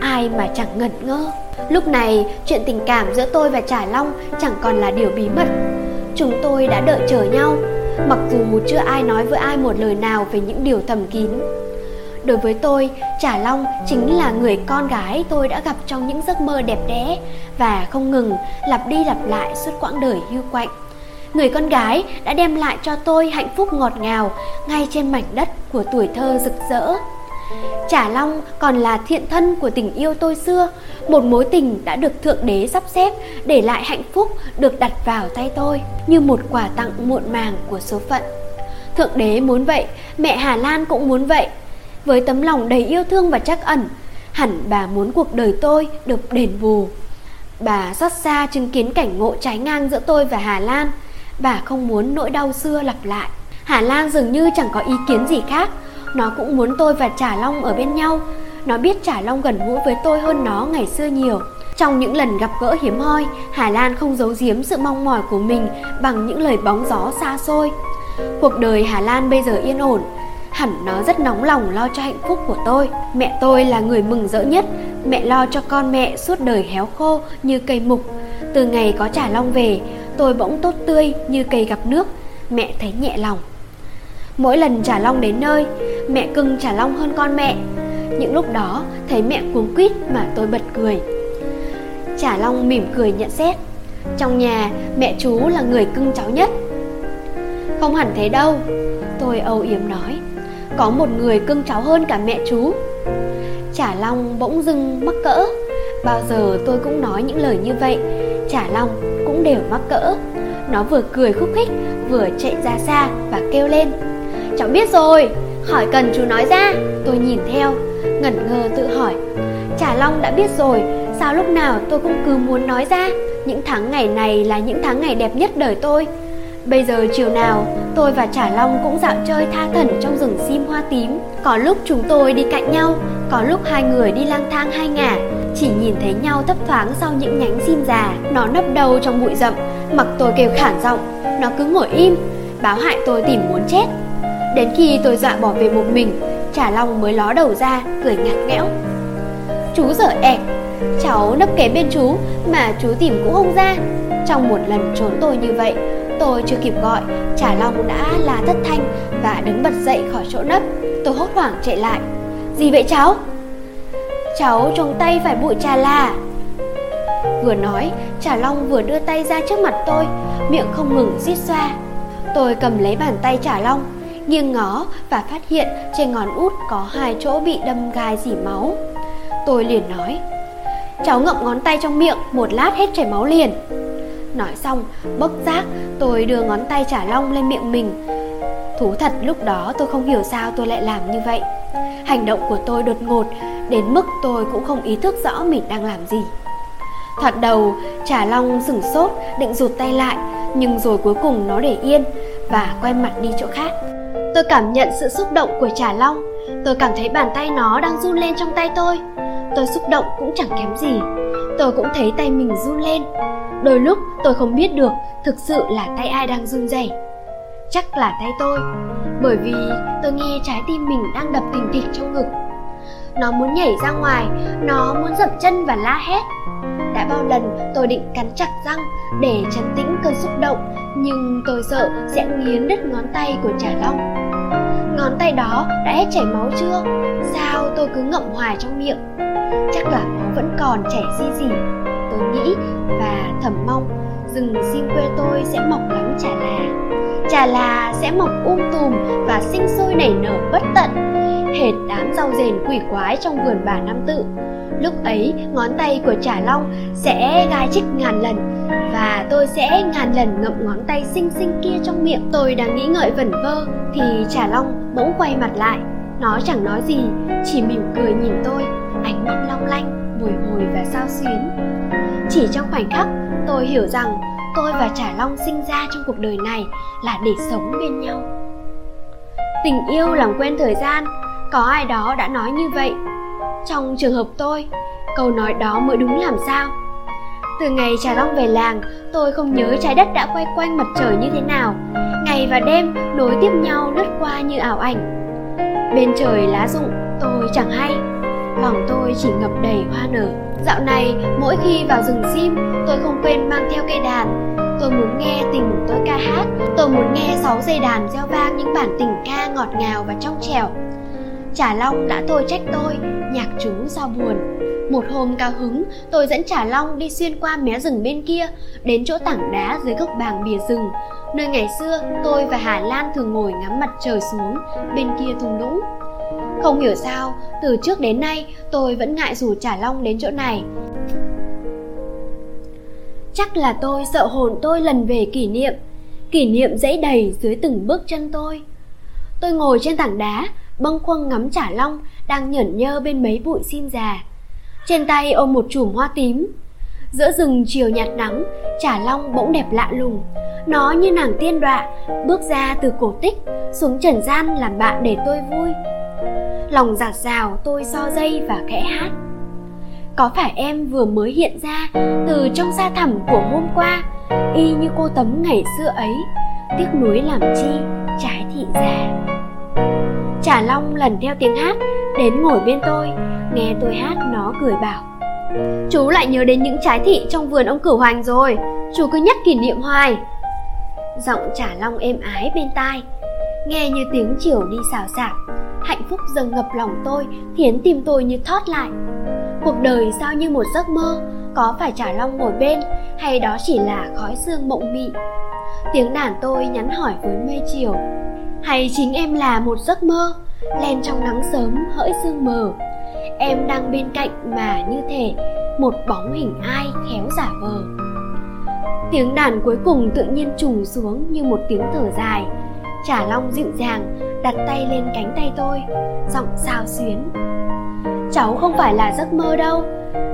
Ai mà chẳng ngẩn ngơ. Lúc này, chuyện tình cảm giữa tôi và trả Long chẳng còn là điều bí mật. Chúng tôi đã đợi chờ nhau. Mặc dù chưa ai nói với ai một lời nào về những điều thầm kín. Đối với tôi, Trà Long chính là người con gái tôi đã gặp trong những giấc mơ đẹp đẽ Và không ngừng lặp đi lặp lại suốt quãng đời hưu quạnh. Người con gái đã đem lại cho tôi hạnh phúc ngọt ngào ngay trên mảnh đất của tuổi thơ rực rỡ. Trả Long còn là thiện thân của tình yêu tôi xưa Một mối tình đã được Thượng Đế sắp xếp Để lại hạnh phúc được đặt vào tay tôi Như một quà tặng muộn màng của số phận. Thượng Đế muốn vậy, mẹ Hà Lan cũng muốn vậy. Với tấm lòng đầy yêu thương và trắc ẩn Hẳn bà muốn cuộc đời tôi được đền bù. Bà xót xa chứng kiến cảnh ngộ trái ngang giữa tôi và Hà Lan Bà không muốn nỗi đau xưa lặp lại. Hà Lan dường như chẳng có ý kiến gì khác nó cũng muốn tôi và Trả Long ở bên nhau. Nó biết Trả Long gần gũi với tôi hơn nó ngày xưa nhiều. Trong những lần gặp gỡ hiếm hoi, Hà Lan không giấu giếm sự mong mỏi của mình Bằng những lời bóng gió xa xôi. Cuộc đời Hà Lan bây giờ yên ổn. Hẳn nó rất nóng lòng lo cho hạnh phúc của tôi. Mẹ tôi là người mừng rỡ nhất. Mẹ lo cho con mẹ suốt đời héo khô như cây mục. Từ ngày có trả long về, tôi bỗng tốt tươi như cây gặp nước. Mẹ thấy nhẹ lòng. Mỗi lần trả long đến nơi mẹ cưng trả long hơn con mẹ. Những lúc đó, thấy mẹ cuống quýt mà tôi bật cười. Trả long mỉm cười nhận xét, trong nhà, mẹ chú là người cưng cháu nhất. Không hẳn thế đâu, tôi âu yếm nói, có một người cưng cháu hơn cả mẹ chú. Trả long bỗng dưng mắc cỡ. Bao giờ tôi cũng nói những lời như vậy, trả long cũng đều mắc cỡ. Nó vừa cười khúc khích, vừa chạy ra xa và kêu lên, cháu biết rồi hỏi cần chú nói ra tôi nhìn theo ngẩn ngơ tự hỏi trả long đã biết rồi sao lúc nào tôi cũng cứ muốn nói ra những tháng ngày này là những tháng ngày đẹp nhất đời tôi Bây giờ chiều nào, tôi và Trả Long cũng dạo chơi tha thẩn trong rừng sim hoa tím. Có lúc chúng tôi đi cạnh nhau, có lúc hai người đi lang thang hai ngả, chỉ nhìn thấy nhau thấp thoáng sau những nhánh sim già. Nó nấp đầu trong bụi rậm, mặc tôi kêu khản giọng, nó cứ ngồi im, báo hại tôi tìm muốn chết. Đến khi tôi dọa bỏ về một mình, Trả Long mới ló đầu ra, cười ngặt nghẽo. Chú dở ẹc, cháu nấp kế bên chú mà chú tìm cũng không ra. Trong một lần trốn tôi như vậy, Tôi chưa kịp gọi, Trả Long đã là thất thanh và đứng bật dậy khỏi chỗ nấp. Tôi hốt hoảng chạy lại. Gì vậy cháu? Cháu trong tay phải bụi trà là. Vừa nói, Trả Long vừa đưa tay ra trước mặt tôi, miệng không ngừng rít xoa. Tôi cầm lấy bàn tay Trả Long, nghiêng ngó và phát hiện trên ngón út có hai chỗ bị đâm gai dỉ máu. Tôi liền nói, cháu ngậm ngón tay trong miệng, một lát hết chảy máu liền. Nói xong, bốc giác, tôi đưa ngón tay trả long lên miệng mình. Thú thật lúc đó tôi không hiểu sao tôi lại làm như vậy. Hành động của tôi đột ngột, đến mức tôi cũng không ý thức rõ mình đang làm gì. Thoạt đầu, trả long sửng sốt, định rụt tay lại, nhưng rồi cuối cùng nó để yên và quay mặt đi chỗ khác. Tôi cảm nhận sự xúc động của trả long, tôi cảm thấy bàn tay nó đang run lên trong tay tôi. Tôi xúc động cũng chẳng kém gì, tôi cũng thấy tay mình run lên Đôi lúc tôi không biết được thực sự là tay ai đang run rẩy. Chắc là tay tôi, bởi vì tôi nghe trái tim mình đang đập thình thịch trong ngực. Nó muốn nhảy ra ngoài, nó muốn dập chân và la hét. Đã bao lần tôi định cắn chặt răng để trấn tĩnh cơn xúc động, nhưng tôi sợ sẽ nghiến đứt ngón tay của Trả Long. Ngón tay đó đã hết chảy máu chưa? Sao tôi cứ ngậm hoài trong miệng? Chắc là máu vẫn còn chảy di gì. tôi nghĩ và thầm mong rừng xin quê tôi sẽ mọc lắm chả là chả là sẽ mọc um tùm và sinh sôi nảy nở bất tận hệt đám rau rền quỷ quái trong vườn bà Nam Tự lúc ấy, ngón tay của trả long sẽ gai chích ngàn lần và tôi sẽ ngàn lần ngậm ngón tay xinh xinh kia trong miệng. Tôi đang nghĩ ngợi vẩn vơ thì trả long bỗng quay mặt lại. Nó chẳng nói gì, chỉ mỉm cười nhìn tôi, ánh mắt long lanh bồi hồi và sao xuyến. Chỉ trong khoảnh khắc, tôi hiểu rằng tôi và trả long sinh ra trong cuộc đời này là để sống bên nhau. Tình yêu làm quen thời gian, có ai đó đã nói như vậy trong trường hợp tôi. Câu nói đó mới đúng làm sao? Từ ngày trà long về làng tôi không nhớ trái đất đã quay quanh mặt trời như thế nào. Ngày và đêm nối tiếp nhau lướt qua như ảo ảnh. Bên trời lá rụng tôi chẳng hay. Lòng tôi chỉ ngập đầy hoa nở. Dạo này, mỗi khi vào rừng sim, tôi không quên mang theo cây đàn. Tôi muốn nghe tình tôi ca hát, tôi muốn nghe sáu dây đàn gieo vang những bản tình ca ngọt ngào và trong trẻo. Trà Long đã thôi trách tôi, nhạc chú do buồn. Một hôm cao hứng, tôi dẫn Trà Long đi xuyên qua mé rừng bên kia, đến chỗ tảng đá dưới gốc bàng bìa rừng, nơi ngày xưa tôi và Hà Lan thường ngồi ngắm mặt trời xuống bên kia thung lũng. Không hiểu sao, từ trước đến nay tôi vẫn ngại rủ Trà Long đến chỗ này. Chắc là tôi sợ hồn tôi lần về kỷ niệm, kỷ niệm dãy đầy dưới từng bước chân tôi. Tôi ngồi trên tảng đá, bâng khuâng ngắm Trả Long đang nhởn nhơ bên mấy bụi sim già. Trên tay ôm một chùm hoa tím. Giữa rừng chiều nhạt nắng, Trả Long bỗng đẹp lạ lùng. Nó như nàng tiên đọa, bước ra từ cổ tích, xuống trần gian làm bạn để tôi vui lòng giạt rào tôi so dây và khẽ hát có phải em vừa mới hiện ra từ trong xa thẳm của hôm qua y như cô tấm ngày xưa ấy tiếc nuối làm chi trái thị già Trà Long lần theo tiếng hát, Đến ngồi bên tôi, Nghe tôi hát nó cười bảo. Chú lại nhớ đến những trái thị trong vườn ông cửu hoành rồi, Chú cứ nhắc kỷ niệm hoài. Giọng Trà long êm ái bên tai, Nghe như tiếng chiều đi xào xạc, Hạnh phúc dâng ngập lòng tôi, Khiến tim tôi như thoát lại. Cuộc đời sao như một giấc mơ, Có phải Trà long ngồi bên, Hay đó chỉ là khói sương mộng mị? Tiếng đàn tôi nhắn hỏi với mây chiều hay chính em là một giấc mơ, Len trong nắng sớm hỡi sương mờ. Em đang bên cạnh mà như thể Một bóng hình ai khéo giả vờ. Tiếng đàn cuối cùng tự nhiên trùng xuống như một tiếng thở dài. Trả long dịu dàng, đặt tay lên cánh tay tôi, Giọng sao xuyến. Cháu không phải là giấc mơ đâu,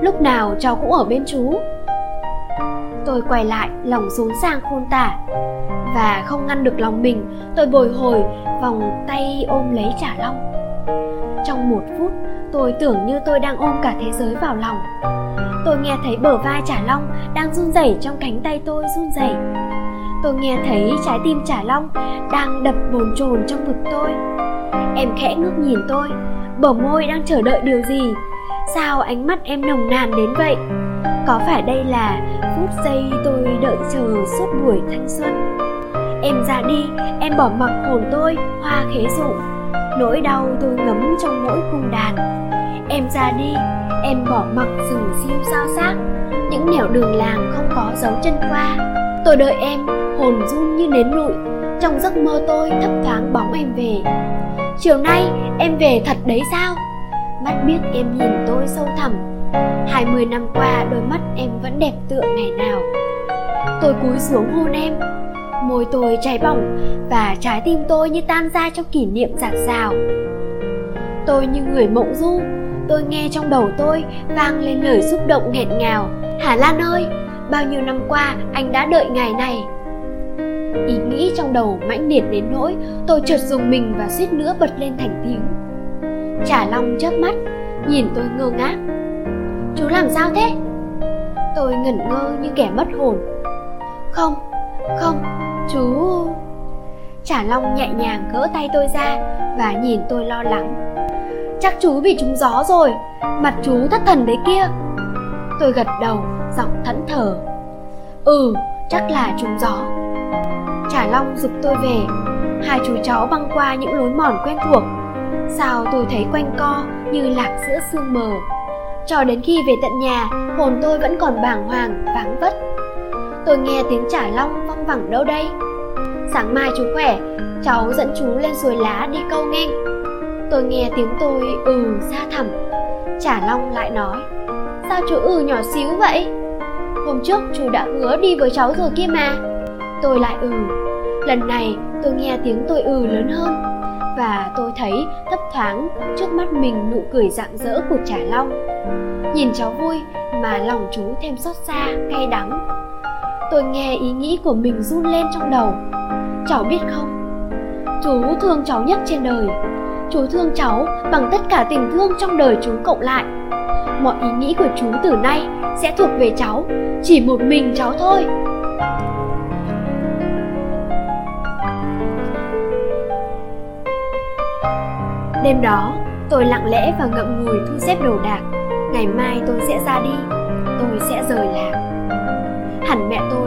Lúc nào cháu cũng ở bên chú. Tôi quay lại, lòng xuống sang khôn tả. Và không ngăn được lòng mình, Tôi bồi hồi, vòng tay ôm lấy trả long. Trong một phút, tôi tưởng như tôi đang ôm cả thế giới vào lòng. Tôi nghe thấy bờ vai trả long đang run rẩy trong cánh tay tôi run rẩy. Tôi nghe thấy trái tim trả long đang đập bồn chồn trong ngực tôi. Em khẽ ngước nhìn tôi, bờ môi đang chờ đợi điều gì? Sao ánh mắt em nồng nàn đến vậy? Có phải đây là phút giây tôi đợi chờ suốt buổi thanh xuân? Em ra đi, em bỏ mặc hồn tôi, hoa khế dụ. Nỗi đau tôi ngấm trong mỗi cung đàn. Em ra đi, em bỏ mặc rừng sim sao xác những nẻo đường làng không có dấu chân qua. Tôi đợi em, hồn run như nến lụi. Trong giấc mơ tôi thấp thoáng bóng em về. Chiều nay, em về thật đấy sao? Mắt biết em nhìn tôi sâu thẳm. Hai mươi năm qua, đôi mắt em vẫn đẹp tựa ngày nào. Tôi cúi xuống hôn em môi tôi cháy bỏng và trái tim tôi như tan ra trong kỷ niệm giạt rào tôi như người mộng du, tôi nghe trong đầu tôi vang lên lời xúc động nghẹn ngào. Hà lan ơi, bao nhiêu năm qua anh đã đợi ngày này? Ý nghĩ trong đầu mãnh liệt đến nỗi tôi chợt dùng mình và suýt nữa bật lên thành tiếng. Trả long chớp mắt, nhìn tôi ngơ ngác. Chú làm sao thế? Tôi ngẩn ngơ như kẻ mất hồn. Không không chú trả long nhẹ nhàng gỡ tay tôi ra và nhìn tôi lo lắng. Chắc chú bị trúng gió rồi Mặt chú thất thần đấy kia. Tôi gật đầu giọng thẫn thờ. Ừ chắc là trúng gió. Trả Long dục tôi về. Hai chú cháu băng qua những lối mòn quen thuộc. Sao tôi thấy quanh co như lạc giữa sương mờ. Cho đến khi về tận nhà Hồn tôi vẫn còn bàng hoàng, vắng vất. Tôi nghe tiếng trả long văng vẳng đâu đây? Sáng mai chú khỏe, Cháu dẫn chú lên suối lá đi câu nghe tôi nghe tiếng tôi ừ ra thẳm. Trả long lại nói, sao chú ừ nhỏ xíu vậy? Hôm trước chú đã hứa đi với cháu rồi kia mà. Tôi lại ừ. Lần này tôi nghe tiếng tôi ừ lớn hơn. Và tôi thấy thấp thoáng trước mắt mình nụ cười rạng rỡ của trả long. Nhìn cháu vui mà lòng chú thêm xót xa, cay đắng tôi nghe ý nghĩ của mình run lên trong đầu. Cháu biết không? Chú thương cháu nhất trên đời. Chú thương cháu bằng tất cả tình thương trong đời chú cộng lại. Mọi ý nghĩ của chú từ nay sẽ thuộc về cháu, chỉ một mình cháu thôi. Đêm đó, tôi lặng lẽ và ngậm ngùi thu xếp đồ đạc. Ngày mai tôi sẽ ra đi, tôi sẽ rời làng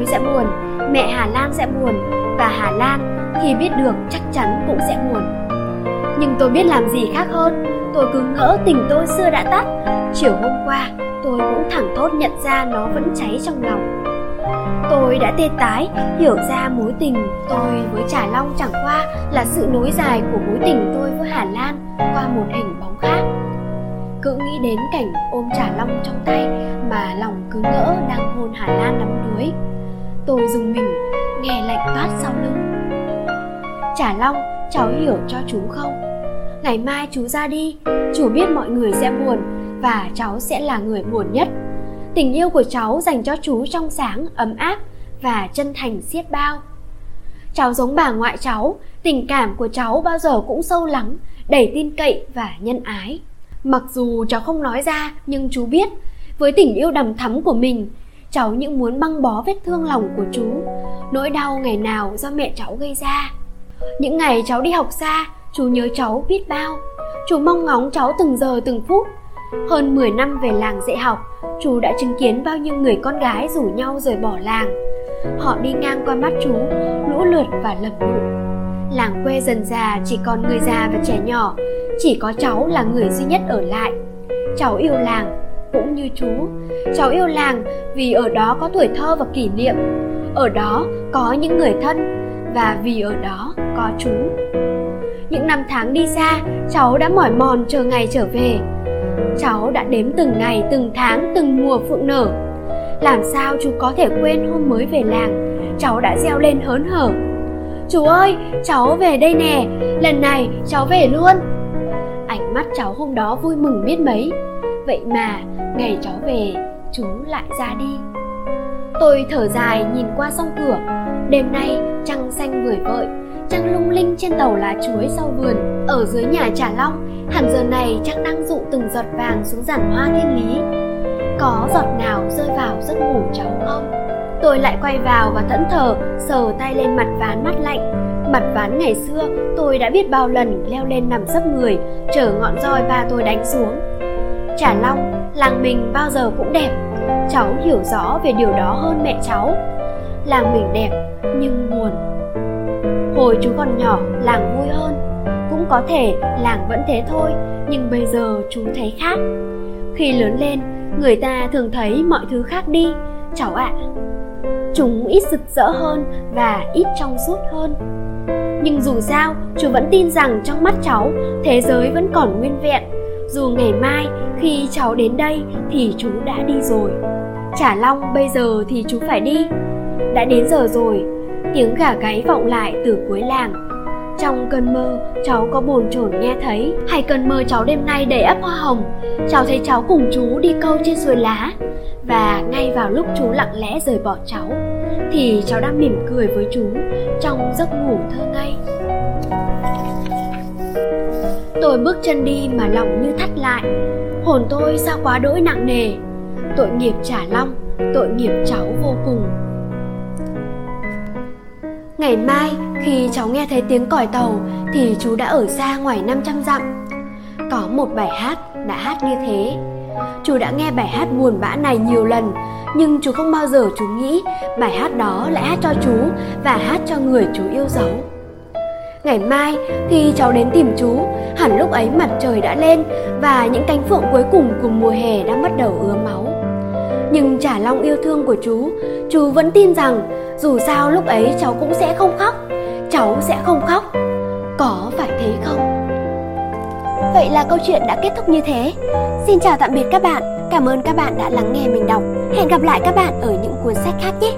sẽ buồn, mẹ hà lan sẽ buồn và hà lan khi biết được chắc chắn cũng sẽ buồn. Nhưng tôi biết làm gì khác hơn, tôi cứ ngỡ tình tôi xưa đã tắt. Chiều hôm qua, tôi cũng thẳng thốt nhận ra nó vẫn cháy trong lòng. Tôi đã tê tái, hiểu ra mối tình tôi với trà long chẳng qua là sự nối dài của mối tình tôi với hà lan qua một hình bóng khác. Cứ nghĩ đến cảnh ôm trà long trong tay mà lòng cứ ngỡ đang hôn hà lan đắm đuối tôi dùng mình, nghe lạnh toát sau lưng. Chả long, cháu hiểu cho chú không? Ngày mai chú ra đi, chú biết mọi người sẽ buồn và cháu sẽ là người buồn nhất. Tình yêu của cháu dành cho chú trong sáng, ấm áp và chân thành xiết bao. Cháu giống bà ngoại cháu, tình cảm của cháu bao giờ cũng sâu lắng, đầy tin cậy và nhân ái. Mặc dù cháu không nói ra, nhưng chú biết, với tình yêu đầm thắm của mình cháu những muốn băng bó vết thương lòng của chú. Nỗi đau ngày nào do mẹ cháu gây ra. Những ngày cháu đi học xa, Chú nhớ cháu biết bao. Chú mong ngóng cháu từng giờ từng phút. Hơn 10 năm về làng dạy học, Chú đã chứng kiến bao nhiêu người con gái rủ nhau rời bỏ làng. Họ đi ngang qua mắt chú, Lũ lượt và lầm lụi Làng quê dần già, chỉ còn người già và trẻ nhỏ. Chỉ có cháu là người duy nhất ở lại. Cháu yêu làng cũng như chú. Cháu yêu làng vì ở đó có tuổi thơ và kỷ niệm. Ở đó có những người thân Và vì ở đó có chú. Những năm tháng đi xa, cháu đã mỏi mòn chờ ngày trở về. Cháu đã đếm từng ngày, từng tháng, từng mùa phượng nở. Làm sao chú có thể quên hôm mới về làng? Cháu đã reo lên hớn hở. Chú ơi, cháu về đây nè. Lần này cháu về luôn. Ánh mắt cháu hôm đó vui mừng biết mấy. Vậy mà ngày cháu về chú lại ra đi. Tôi thở dài nhìn qua song cửa. Đêm nay trăng xanh vời vợi trăng lung linh trên tàu lá chuối sau vườn ở dưới nhà trà long hẳn giờ này trăng đang dụ từng giọt vàng xuống giàn hoa thiên lý. Có giọt nào rơi vào giấc ngủ cháu không? Tôi lại quay vào và thẫn thờ sờ tay lên mặt ván mắt lạnh. Mặt ván ngày xưa tôi đã biết bao lần leo lên nằm sấp người chở ngọn roi ba tôi đánh xuống. Trà Long, làng mình bao giờ cũng đẹp. Cháu hiểu rõ về điều đó hơn mẹ cháu. Làng mình đẹp nhưng buồn. Hồi chú còn nhỏ, làng vui hơn. Cũng có thể làng vẫn thế thôi Nhưng bây giờ chú thấy khác. Khi lớn lên, người ta thường thấy mọi thứ khác đi. Cháu ạ à, Chúng ít rực rỡ hơn và ít trong suốt hơn. Nhưng dù sao, chú vẫn tin rằng trong mắt cháu Thế giới vẫn còn nguyên vẹn. Dù ngày mai, khi cháu đến đây thì chú đã đi rồi. Trả Long bây giờ thì chú phải đi. Đã đến giờ rồi, tiếng gà gáy vọng lại từ cuối làng. Trong cơn mơ, cháu có bồn chồn nghe thấy hay cơn mơ cháu đêm nay đầy ấp hoa hồng. Cháu thấy cháu cùng chú đi câu trên suối lá. Và ngay vào lúc chú lặng lẽ rời bỏ cháu, thì cháu đang mỉm cười với chú trong giấc ngủ thơ ngây tôi bước chân đi mà lòng như thắt lại hồn tôi sao quá đỗi nặng nề tội nghiệp trả long tội nghiệp cháu vô cùng Ngày mai, khi cháu nghe thấy tiếng còi tàu, thì chú đã ở xa ngoài 500 dặm. Có một bài hát đã hát như thế. Chú đã nghe bài hát buồn bã này nhiều lần, nhưng chú không bao giờ chú nghĩ bài hát đó lại hát cho chú và hát cho người chú yêu dấu. Ngày mai khi cháu đến tìm chú, hẳn lúc ấy mặt trời đã lên và những cánh phượng cuối cùng của mùa hè đã bắt đầu ứa máu. Nhưng trả long yêu thương của chú, chú vẫn tin rằng dù sao lúc ấy cháu cũng sẽ không khóc cháu sẽ không khóc. Có phải thế không? Vậy là câu chuyện đã kết thúc như thế. Xin chào tạm biệt các bạn. Cảm ơn các bạn đã lắng nghe mình đọc. Hẹn gặp lại các bạn ở những cuốn sách khác nhé.